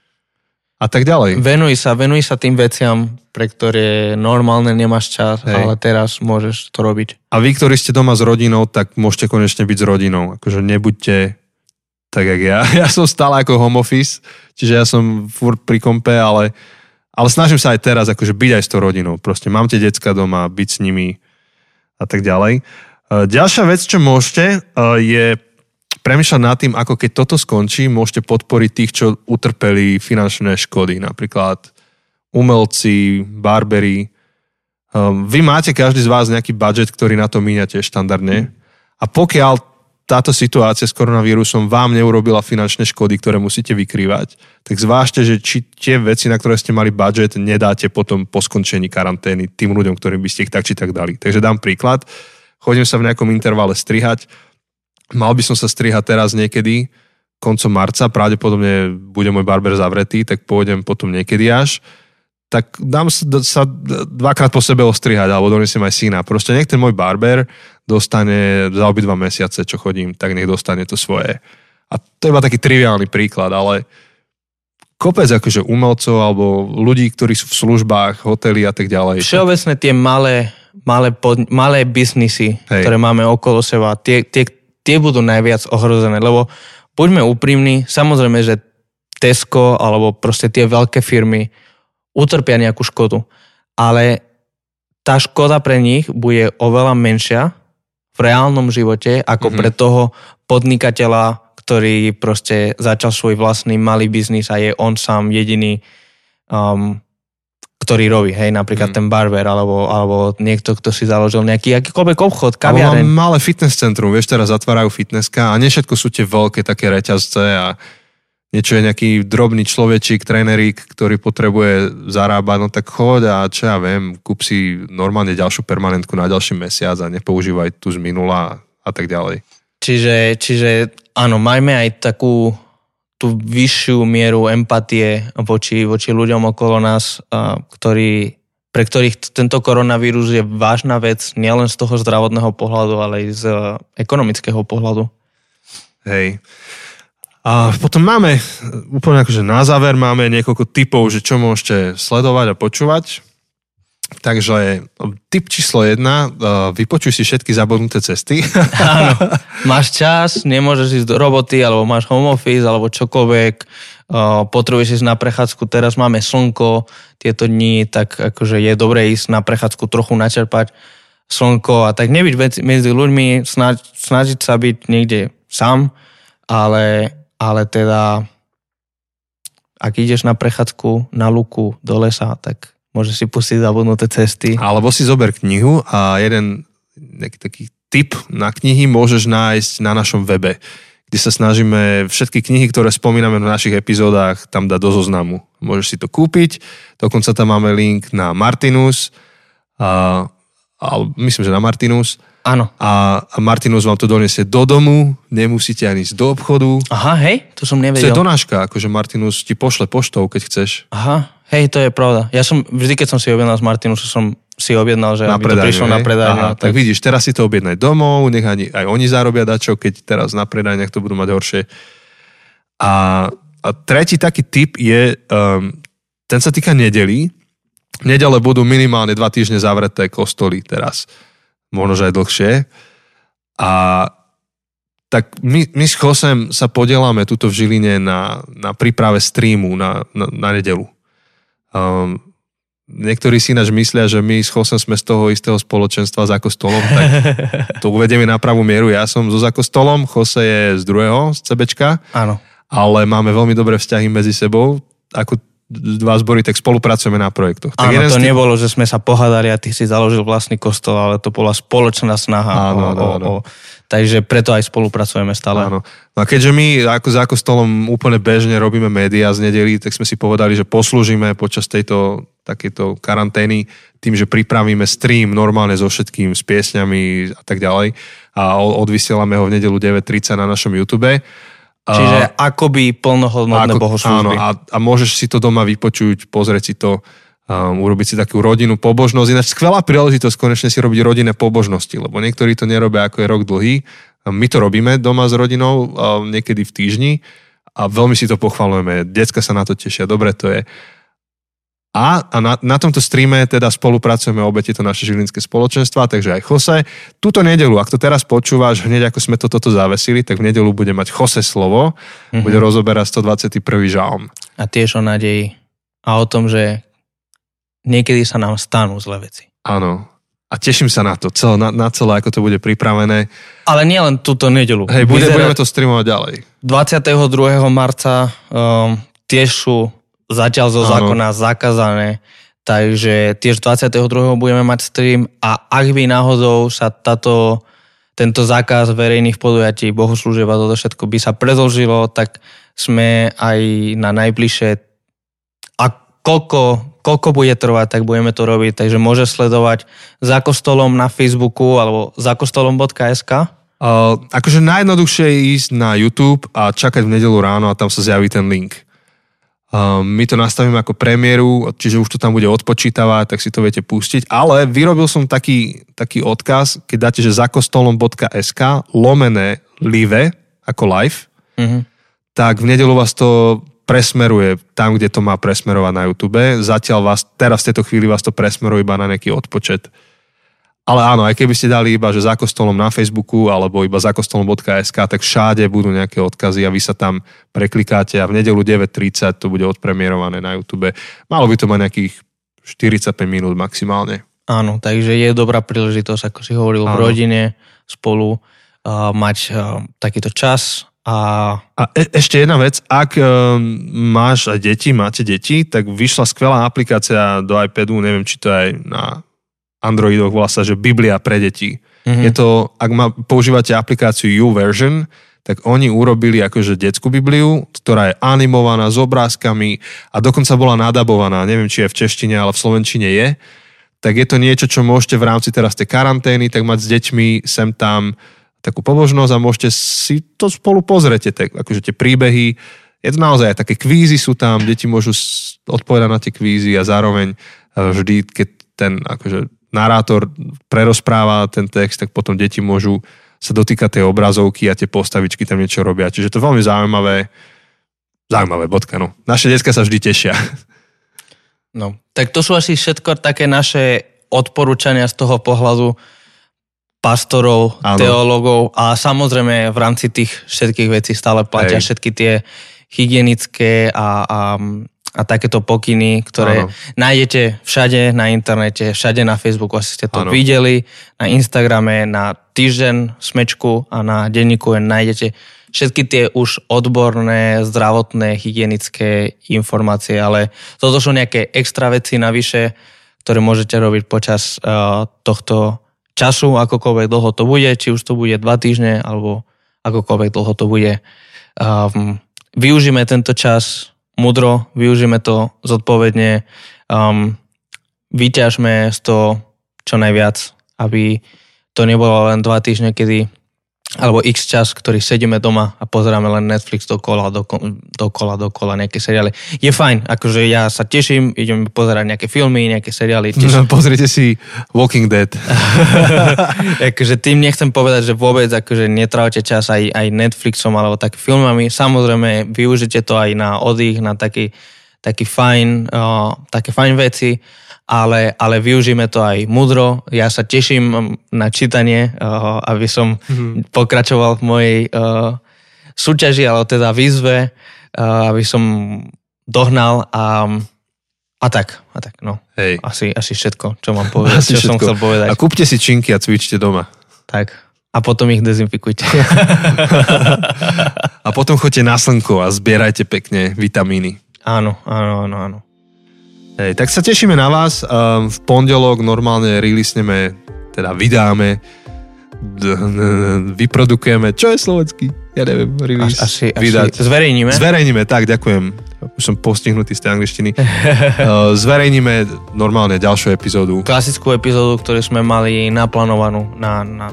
a tak ďalej. Venuj sa, venuj sa tým veciam, pre ktoré normálne nemáš čas, Hej. ale teraz môžeš to robiť. A vy, ktorí ste doma s rodinou, tak môžete konečne byť s rodinou. Akože nebuďte tak, jak ja. Ja som stále ako home office, čiže ja som furt pri kompe, ale, ale snažím sa aj teraz akože byť aj s tou rodinou. Proste mám tie decka doma, byť s nimi a tak ďalej. E, ďalšia vec, čo môžete, e, je premýšľať nad tým, ako keď toto skončí, môžete podporiť tých, čo utrpeli finančné škody, napríklad umelci, barberi. Um, vy máte každý z vás nejaký budget, ktorý na to míňate štandardne. A pokiaľ táto situácia s koronavírusom vám neurobila finančné škody, ktoré musíte vykrývať, tak zvážte, že či tie veci, na ktoré ste mali budget, nedáte potom po skončení karantény tým ľuďom, ktorým by ste ich tak či tak dali. Takže dám príklad. Chodím sa v nejakom intervale strihať Mal by som sa strihať teraz niekedy, koncom marca, pravdepodobne bude môj barber zavretý, tak pôjdem potom niekedy až, tak dám sa dvakrát po sebe ostrihať, alebo donesiem aj syna. Proste nech ten môj barber dostane za obidva mesiace, čo chodím, tak nech dostane to svoje. A to je iba taký triviálny príklad, ale kopec akože umelcov alebo ľudí, ktorí sú v službách, hotely a tak ďalej. Všeobecne tie malé, malé, pod, malé biznisy, Hej. ktoré máme okolo seba, tie, tie, tie budú najviac ohrozené, lebo buďme úprimní, samozrejme, že Tesco alebo proste tie veľké firmy utrpia nejakú škodu, ale tá škoda pre nich bude oveľa menšia v reálnom živote ako mm-hmm. pre toho podnikateľa, ktorý proste začal svoj vlastný malý biznis a je on sám jediný, um, ktorý robí, hej, napríklad mm. ten barber, alebo, alebo niekto, kto si založil nejaký akýkoľvek obchod, kaviareň. Alebo malé fitness centrum, vieš, teraz zatvárajú fitnesska a nie všetko sú tie veľké také reťazce a niečo je nejaký drobný človečík, trénerík, ktorý potrebuje zarábať, no tak choď a čo ja viem, kúp si normálne ďalšiu permanentku na ďalší mesiac a nepoužívaj tu z minula a tak ďalej. Čiže, čiže áno, majme aj takú tú vyššiu mieru empatie voči, voči ľuďom okolo nás, ktorí, pre ktorých tento koronavírus je vážna vec, nielen z toho zdravotného pohľadu, ale aj z ekonomického pohľadu. Hej. A potom máme, úplne akože na záver máme niekoľko typov, že čo môžete sledovať a počúvať. Takže typ číslo jedna, vypočuj si všetky zabudnuté cesty. Áno, máš čas, nemôžeš ísť do roboty, alebo máš home office, alebo čokoľvek, potrebuješ ísť na prechádzku, teraz máme slnko tieto dni, tak akože je dobré ísť na prechádzku trochu načerpať slnko a tak nebyť medzi ľuďmi, snaž, snažiť sa byť niekde sám, ale, ale teda ak ideš na prechádzku na luku do lesa, tak Môžeš si pustiť zabudnuté cesty. Alebo si zober knihu a jeden nejaký taký tip na knihy môžeš nájsť na našom webe, kde sa snažíme všetky knihy, ktoré spomíname v našich epizódach, tam dať do zoznamu. Môžeš si to kúpiť, dokonca tam máme link na Martinus, a, a myslím, že na Martinus. Áno. A, a Martinus vám to donesie do domu, nemusíte ani ísť do obchodu. Aha, hej, to som nevedel. To je donáška, akože Martinus ti pošle poštou, keď chceš. Aha, Hej, to je pravda. Ja som, vždy keď som si objednal z Martinu, som si objednal, že na aby predajňu, to prišlo hej? na predajňu. Aha, tak... tak vidíš, teraz si to objednaj domov, nech ani, aj oni zarobia dačo, keď teraz na predajniach to budú mať horšie. A, a tretí taký tip je, um, ten sa týka nedelí. Nedele budú minimálne dva týždne zavreté kostoly teraz. Možno, že aj dlhšie. A tak my, my s Chosem sa podielame tuto v Žiline na, na príprave streamu na, na, na nedelu. Um, niektorí si ináč myslia, že my s Chosem sme z toho istého spoločenstva za kostolom, tak to uvedieme na pravú mieru. Ja som so zakostolom, Chose je z druhého, z CBčka. Áno. Ale máme veľmi dobré vzťahy medzi sebou. Ako dva zbory, tak spolupracujeme na projektoch. Tak Áno, to tých... nebolo, že sme sa pohádali a ty si založil vlastný kostol, ale to bola spoločná snaha. Áno, o, áno, áno. O, takže preto aj spolupracujeme stále. Áno. No a keďže my ako za kostolom úplne bežne robíme médiá z nedeli, tak sme si povedali, že poslúžime počas tejto takéto karantény tým, že pripravíme stream normálne so všetkým, s piesňami a tak ďalej a odvysielame ho v nedelu 9.30 na našom YouTube Čiže akoby plnohodnotné ako, bohoslužby. Áno, a, a môžeš si to doma vypočuť, pozrieť si to, um, urobiť si takú rodinnú pobožnosť. Ináč skvelá príležitosť konečne si robiť rodinné pobožnosti, lebo niektorí to nerobia ako je rok dlhý. Um, my to robíme doma s rodinou, um, niekedy v týždni a veľmi si to pochvalujeme. Decka sa na to tešia, dobre to je. A, a na, na tomto streame teda spolupracujeme obe tieto naše žilinské spoločenstva, takže aj Jose. Túto nedelu, ak to teraz počúvaš, hneď ako sme to toto zavesili, tak v nedelu bude mať Jose slovo, mm-hmm. bude rozoberať 121. žalm. A tiež o nádeji a o tom, že niekedy sa nám stanú zlé veci. Áno. A teším sa na to, celé, na, na celé, ako to bude pripravené. Ale nie len túto nedelu. Hej, bude, budeme to streamovať ďalej. 22. marca um, tiež sú zatiaľ zo zákona zakázané. Takže tiež 22. budeme mať stream a ak by náhodou sa táto, tento zákaz verejných podujatí, bohoslúžieb a toto všetko by sa predlžilo, tak sme aj na najbližšie a koľko, koľko bude trvať, tak budeme to robiť. Takže môže sledovať za kostolom na Facebooku alebo za kostolom.sk. Uh, akože najjednoduchšie je ísť na YouTube a čakať v nedelu ráno a tam sa zjaví ten link. Um, my to nastavíme ako premiéru, čiže už to tam bude odpočítavať, tak si to viete pustiť. Ale vyrobil som taký, taký odkaz, keď dáte, že zakostolom.sk lomené live, ako live, mm-hmm. tak v nedelu vás to presmeruje tam, kde to má presmerovať na YouTube. Zatiaľ vás, teraz v tejto chvíli vás to presmeruje iba na nejaký odpočet. Ale áno, aj keby ste dali iba, že za kostolom na Facebooku alebo iba za kostolom.sk, tak všade budú nejaké odkazy a vy sa tam preklikáte a v nedelu 9.30 to bude odpremierované na YouTube. Malo by to mať nejakých 45 minút maximálne. Áno, takže je dobrá príležitosť, ako si hovoril, áno. v rodine spolu uh, mať uh, takýto čas a... A e- ešte jedna vec, ak e, máš deti, máte deti, tak vyšla skvelá aplikácia do iPadu, neviem, či to aj na Androidoch volá sa, že Biblia pre deti. Mm-hmm. Je to, ak ma, používate aplikáciu YouVersion, tak oni urobili akože detskú Bibliu, ktorá je animovaná s obrázkami a dokonca bola nadabovaná, neviem, či je v češtine, ale v slovenčine je. Tak je to niečo, čo môžete v rámci teraz tej karantény, tak mať s deťmi sem tam takú pobožnosť a môžete si to spolu pozrieť, tak, akože tie príbehy. Je to naozaj také kvízy sú tam, deti môžu odpovedať na tie kvízy a zároveň e, vždy, keď ten akože narátor prerozpráva ten text, tak potom deti môžu sa dotýka tej obrazovky a tie postavičky tam niečo robia. Čiže to je veľmi zaujímavé, zaujímavé bodka, no. Naše detská sa vždy tešia. No, tak to sú asi všetko také naše odporúčania z toho pohľadu pastorov, ano. teológov a samozrejme v rámci tých všetkých vecí stále platia Hej. všetky tie hygienické a, a a takéto pokyny, ktoré ano. nájdete všade na internete, všade na Facebooku, asi ste to ano. videli, na Instagrame, na týždeň smečku a na denníku nájdete všetky tie už odborné, zdravotné, hygienické informácie, ale toto sú nejaké extra veci navyše, ktoré môžete robiť počas uh, tohto času, akokoľvek dlho to bude, či už to bude dva týždne, alebo akokoľvek dlho to bude. Um, využíme tento čas mudro, využíme to zodpovedne, um, vyťažme z toho čo najviac, aby to nebolo len dva týždne, kedy alebo x čas, ktorý sedíme doma a pozeráme len Netflix dokola, dokola, dokola, dokola nejaké seriály. Je fajn, akože ja sa teším, idem pozerať nejaké filmy, nejaké seriály. No, pozrite si Walking Dead. akože tým nechcem povedať, že vôbec akože netrávate čas aj, aj Netflixom alebo tak filmami. Samozrejme, využite to aj na oddych, na taký, taký fajn, uh, také fajn veci ale, ale využíme to aj mudro. Ja sa teším na čítanie, uh, aby som mm-hmm. pokračoval v mojej uh, súťaži, ale teda výzve, uh, aby som dohnal a, a tak, a tak, no. Hej. Asi, asi všetko, čo mám povedať, asi čo všetko. som chcel povedať. A kúpte si činky a cvičte doma. Tak. A potom ich dezinfikujte. a potom choďte na slnko a zbierajte pekne vitamíny. Áno, áno, áno, áno. Hej, tak sa tešíme na vás. Um, v pondelok normálne releasneme, teda vydáme, vyprodukujeme, čo je slovenský? Ja neviem, release. Asi, vydať. asi zverejníme. Zverejníme, tak, ďakujem. Už som postihnutý z tej angličtiny. uh, zverejníme normálne ďalšiu epizódu. Klasickú epizódu, ktorú sme mali naplánovanú na, na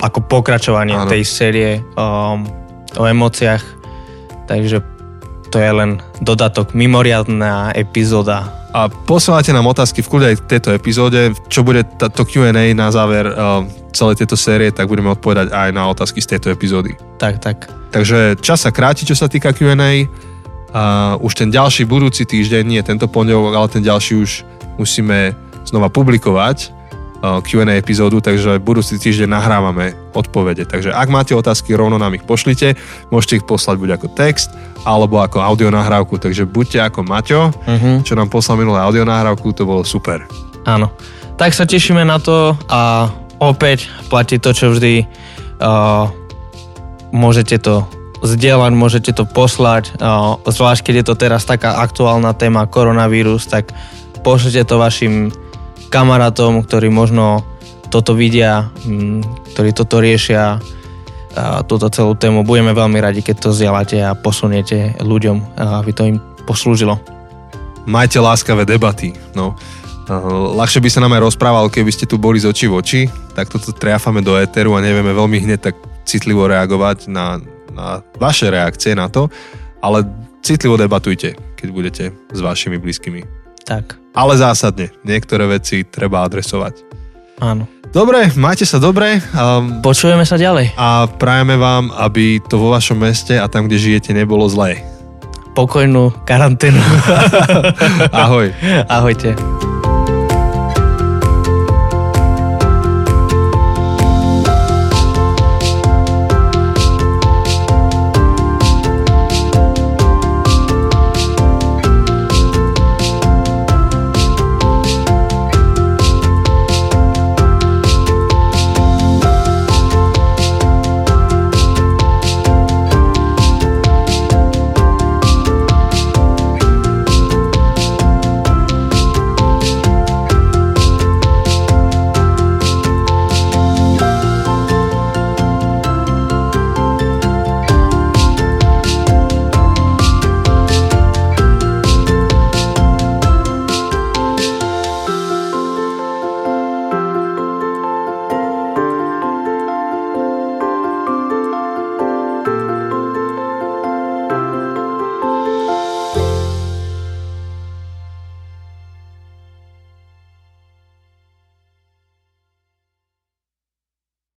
ako pokračovanie Áno. tej série um, o emóciách. Takže to je len dodatok, mimoriadná epizóda. A posielate nám otázky v kľude aj v tejto epizóde. Čo bude to Q&A na záver uh, celej tejto série, tak budeme odpovedať aj na otázky z tejto epizódy. Tak, tak. Takže čas sa kráti, čo sa týka Q&A. Uh, už ten ďalší budúci týždeň, nie tento pondelok, ale ten ďalší už musíme znova publikovať Q&A epizódu, takže budúci týždeň nahrávame odpovede. Takže ak máte otázky, rovno nám ich pošlite. Môžete ich poslať buď ako text, alebo ako audio nahrávku. Takže buďte ako Maťo, uh-huh. čo nám poslal minulé audio nahrávku, to bolo super. Áno. Tak sa tešíme na to a opäť platí to, čo vždy uh, môžete to zdieľať, môžete to poslať, uh, zvlášť keď je to teraz taká aktuálna téma koronavírus, tak pošlite to vašim kamarátom, ktorí možno toto vidia, mm, ktorí toto riešia, túto celú tému. Budeme veľmi radi, keď to zdieľate a posuniete ľuďom, aby to im poslúžilo. Majte láskavé debaty. No. Ľahšie by sa nám aj rozprával, keby ste tu boli z očí v oči, tak toto triafame do éteru a nevieme veľmi hneď tak citlivo reagovať na, na vaše reakcie na to, ale citlivo debatujte, keď budete s vašimi blízkymi. Tak ale zásadne. Niektoré veci treba adresovať. Áno. Dobre, majte sa dobre. Um, Počujeme sa ďalej. A prajeme vám, aby to vo vašom meste a tam, kde žijete, nebolo zlé. Pokojnú karanténu. Ahoj. Ahojte.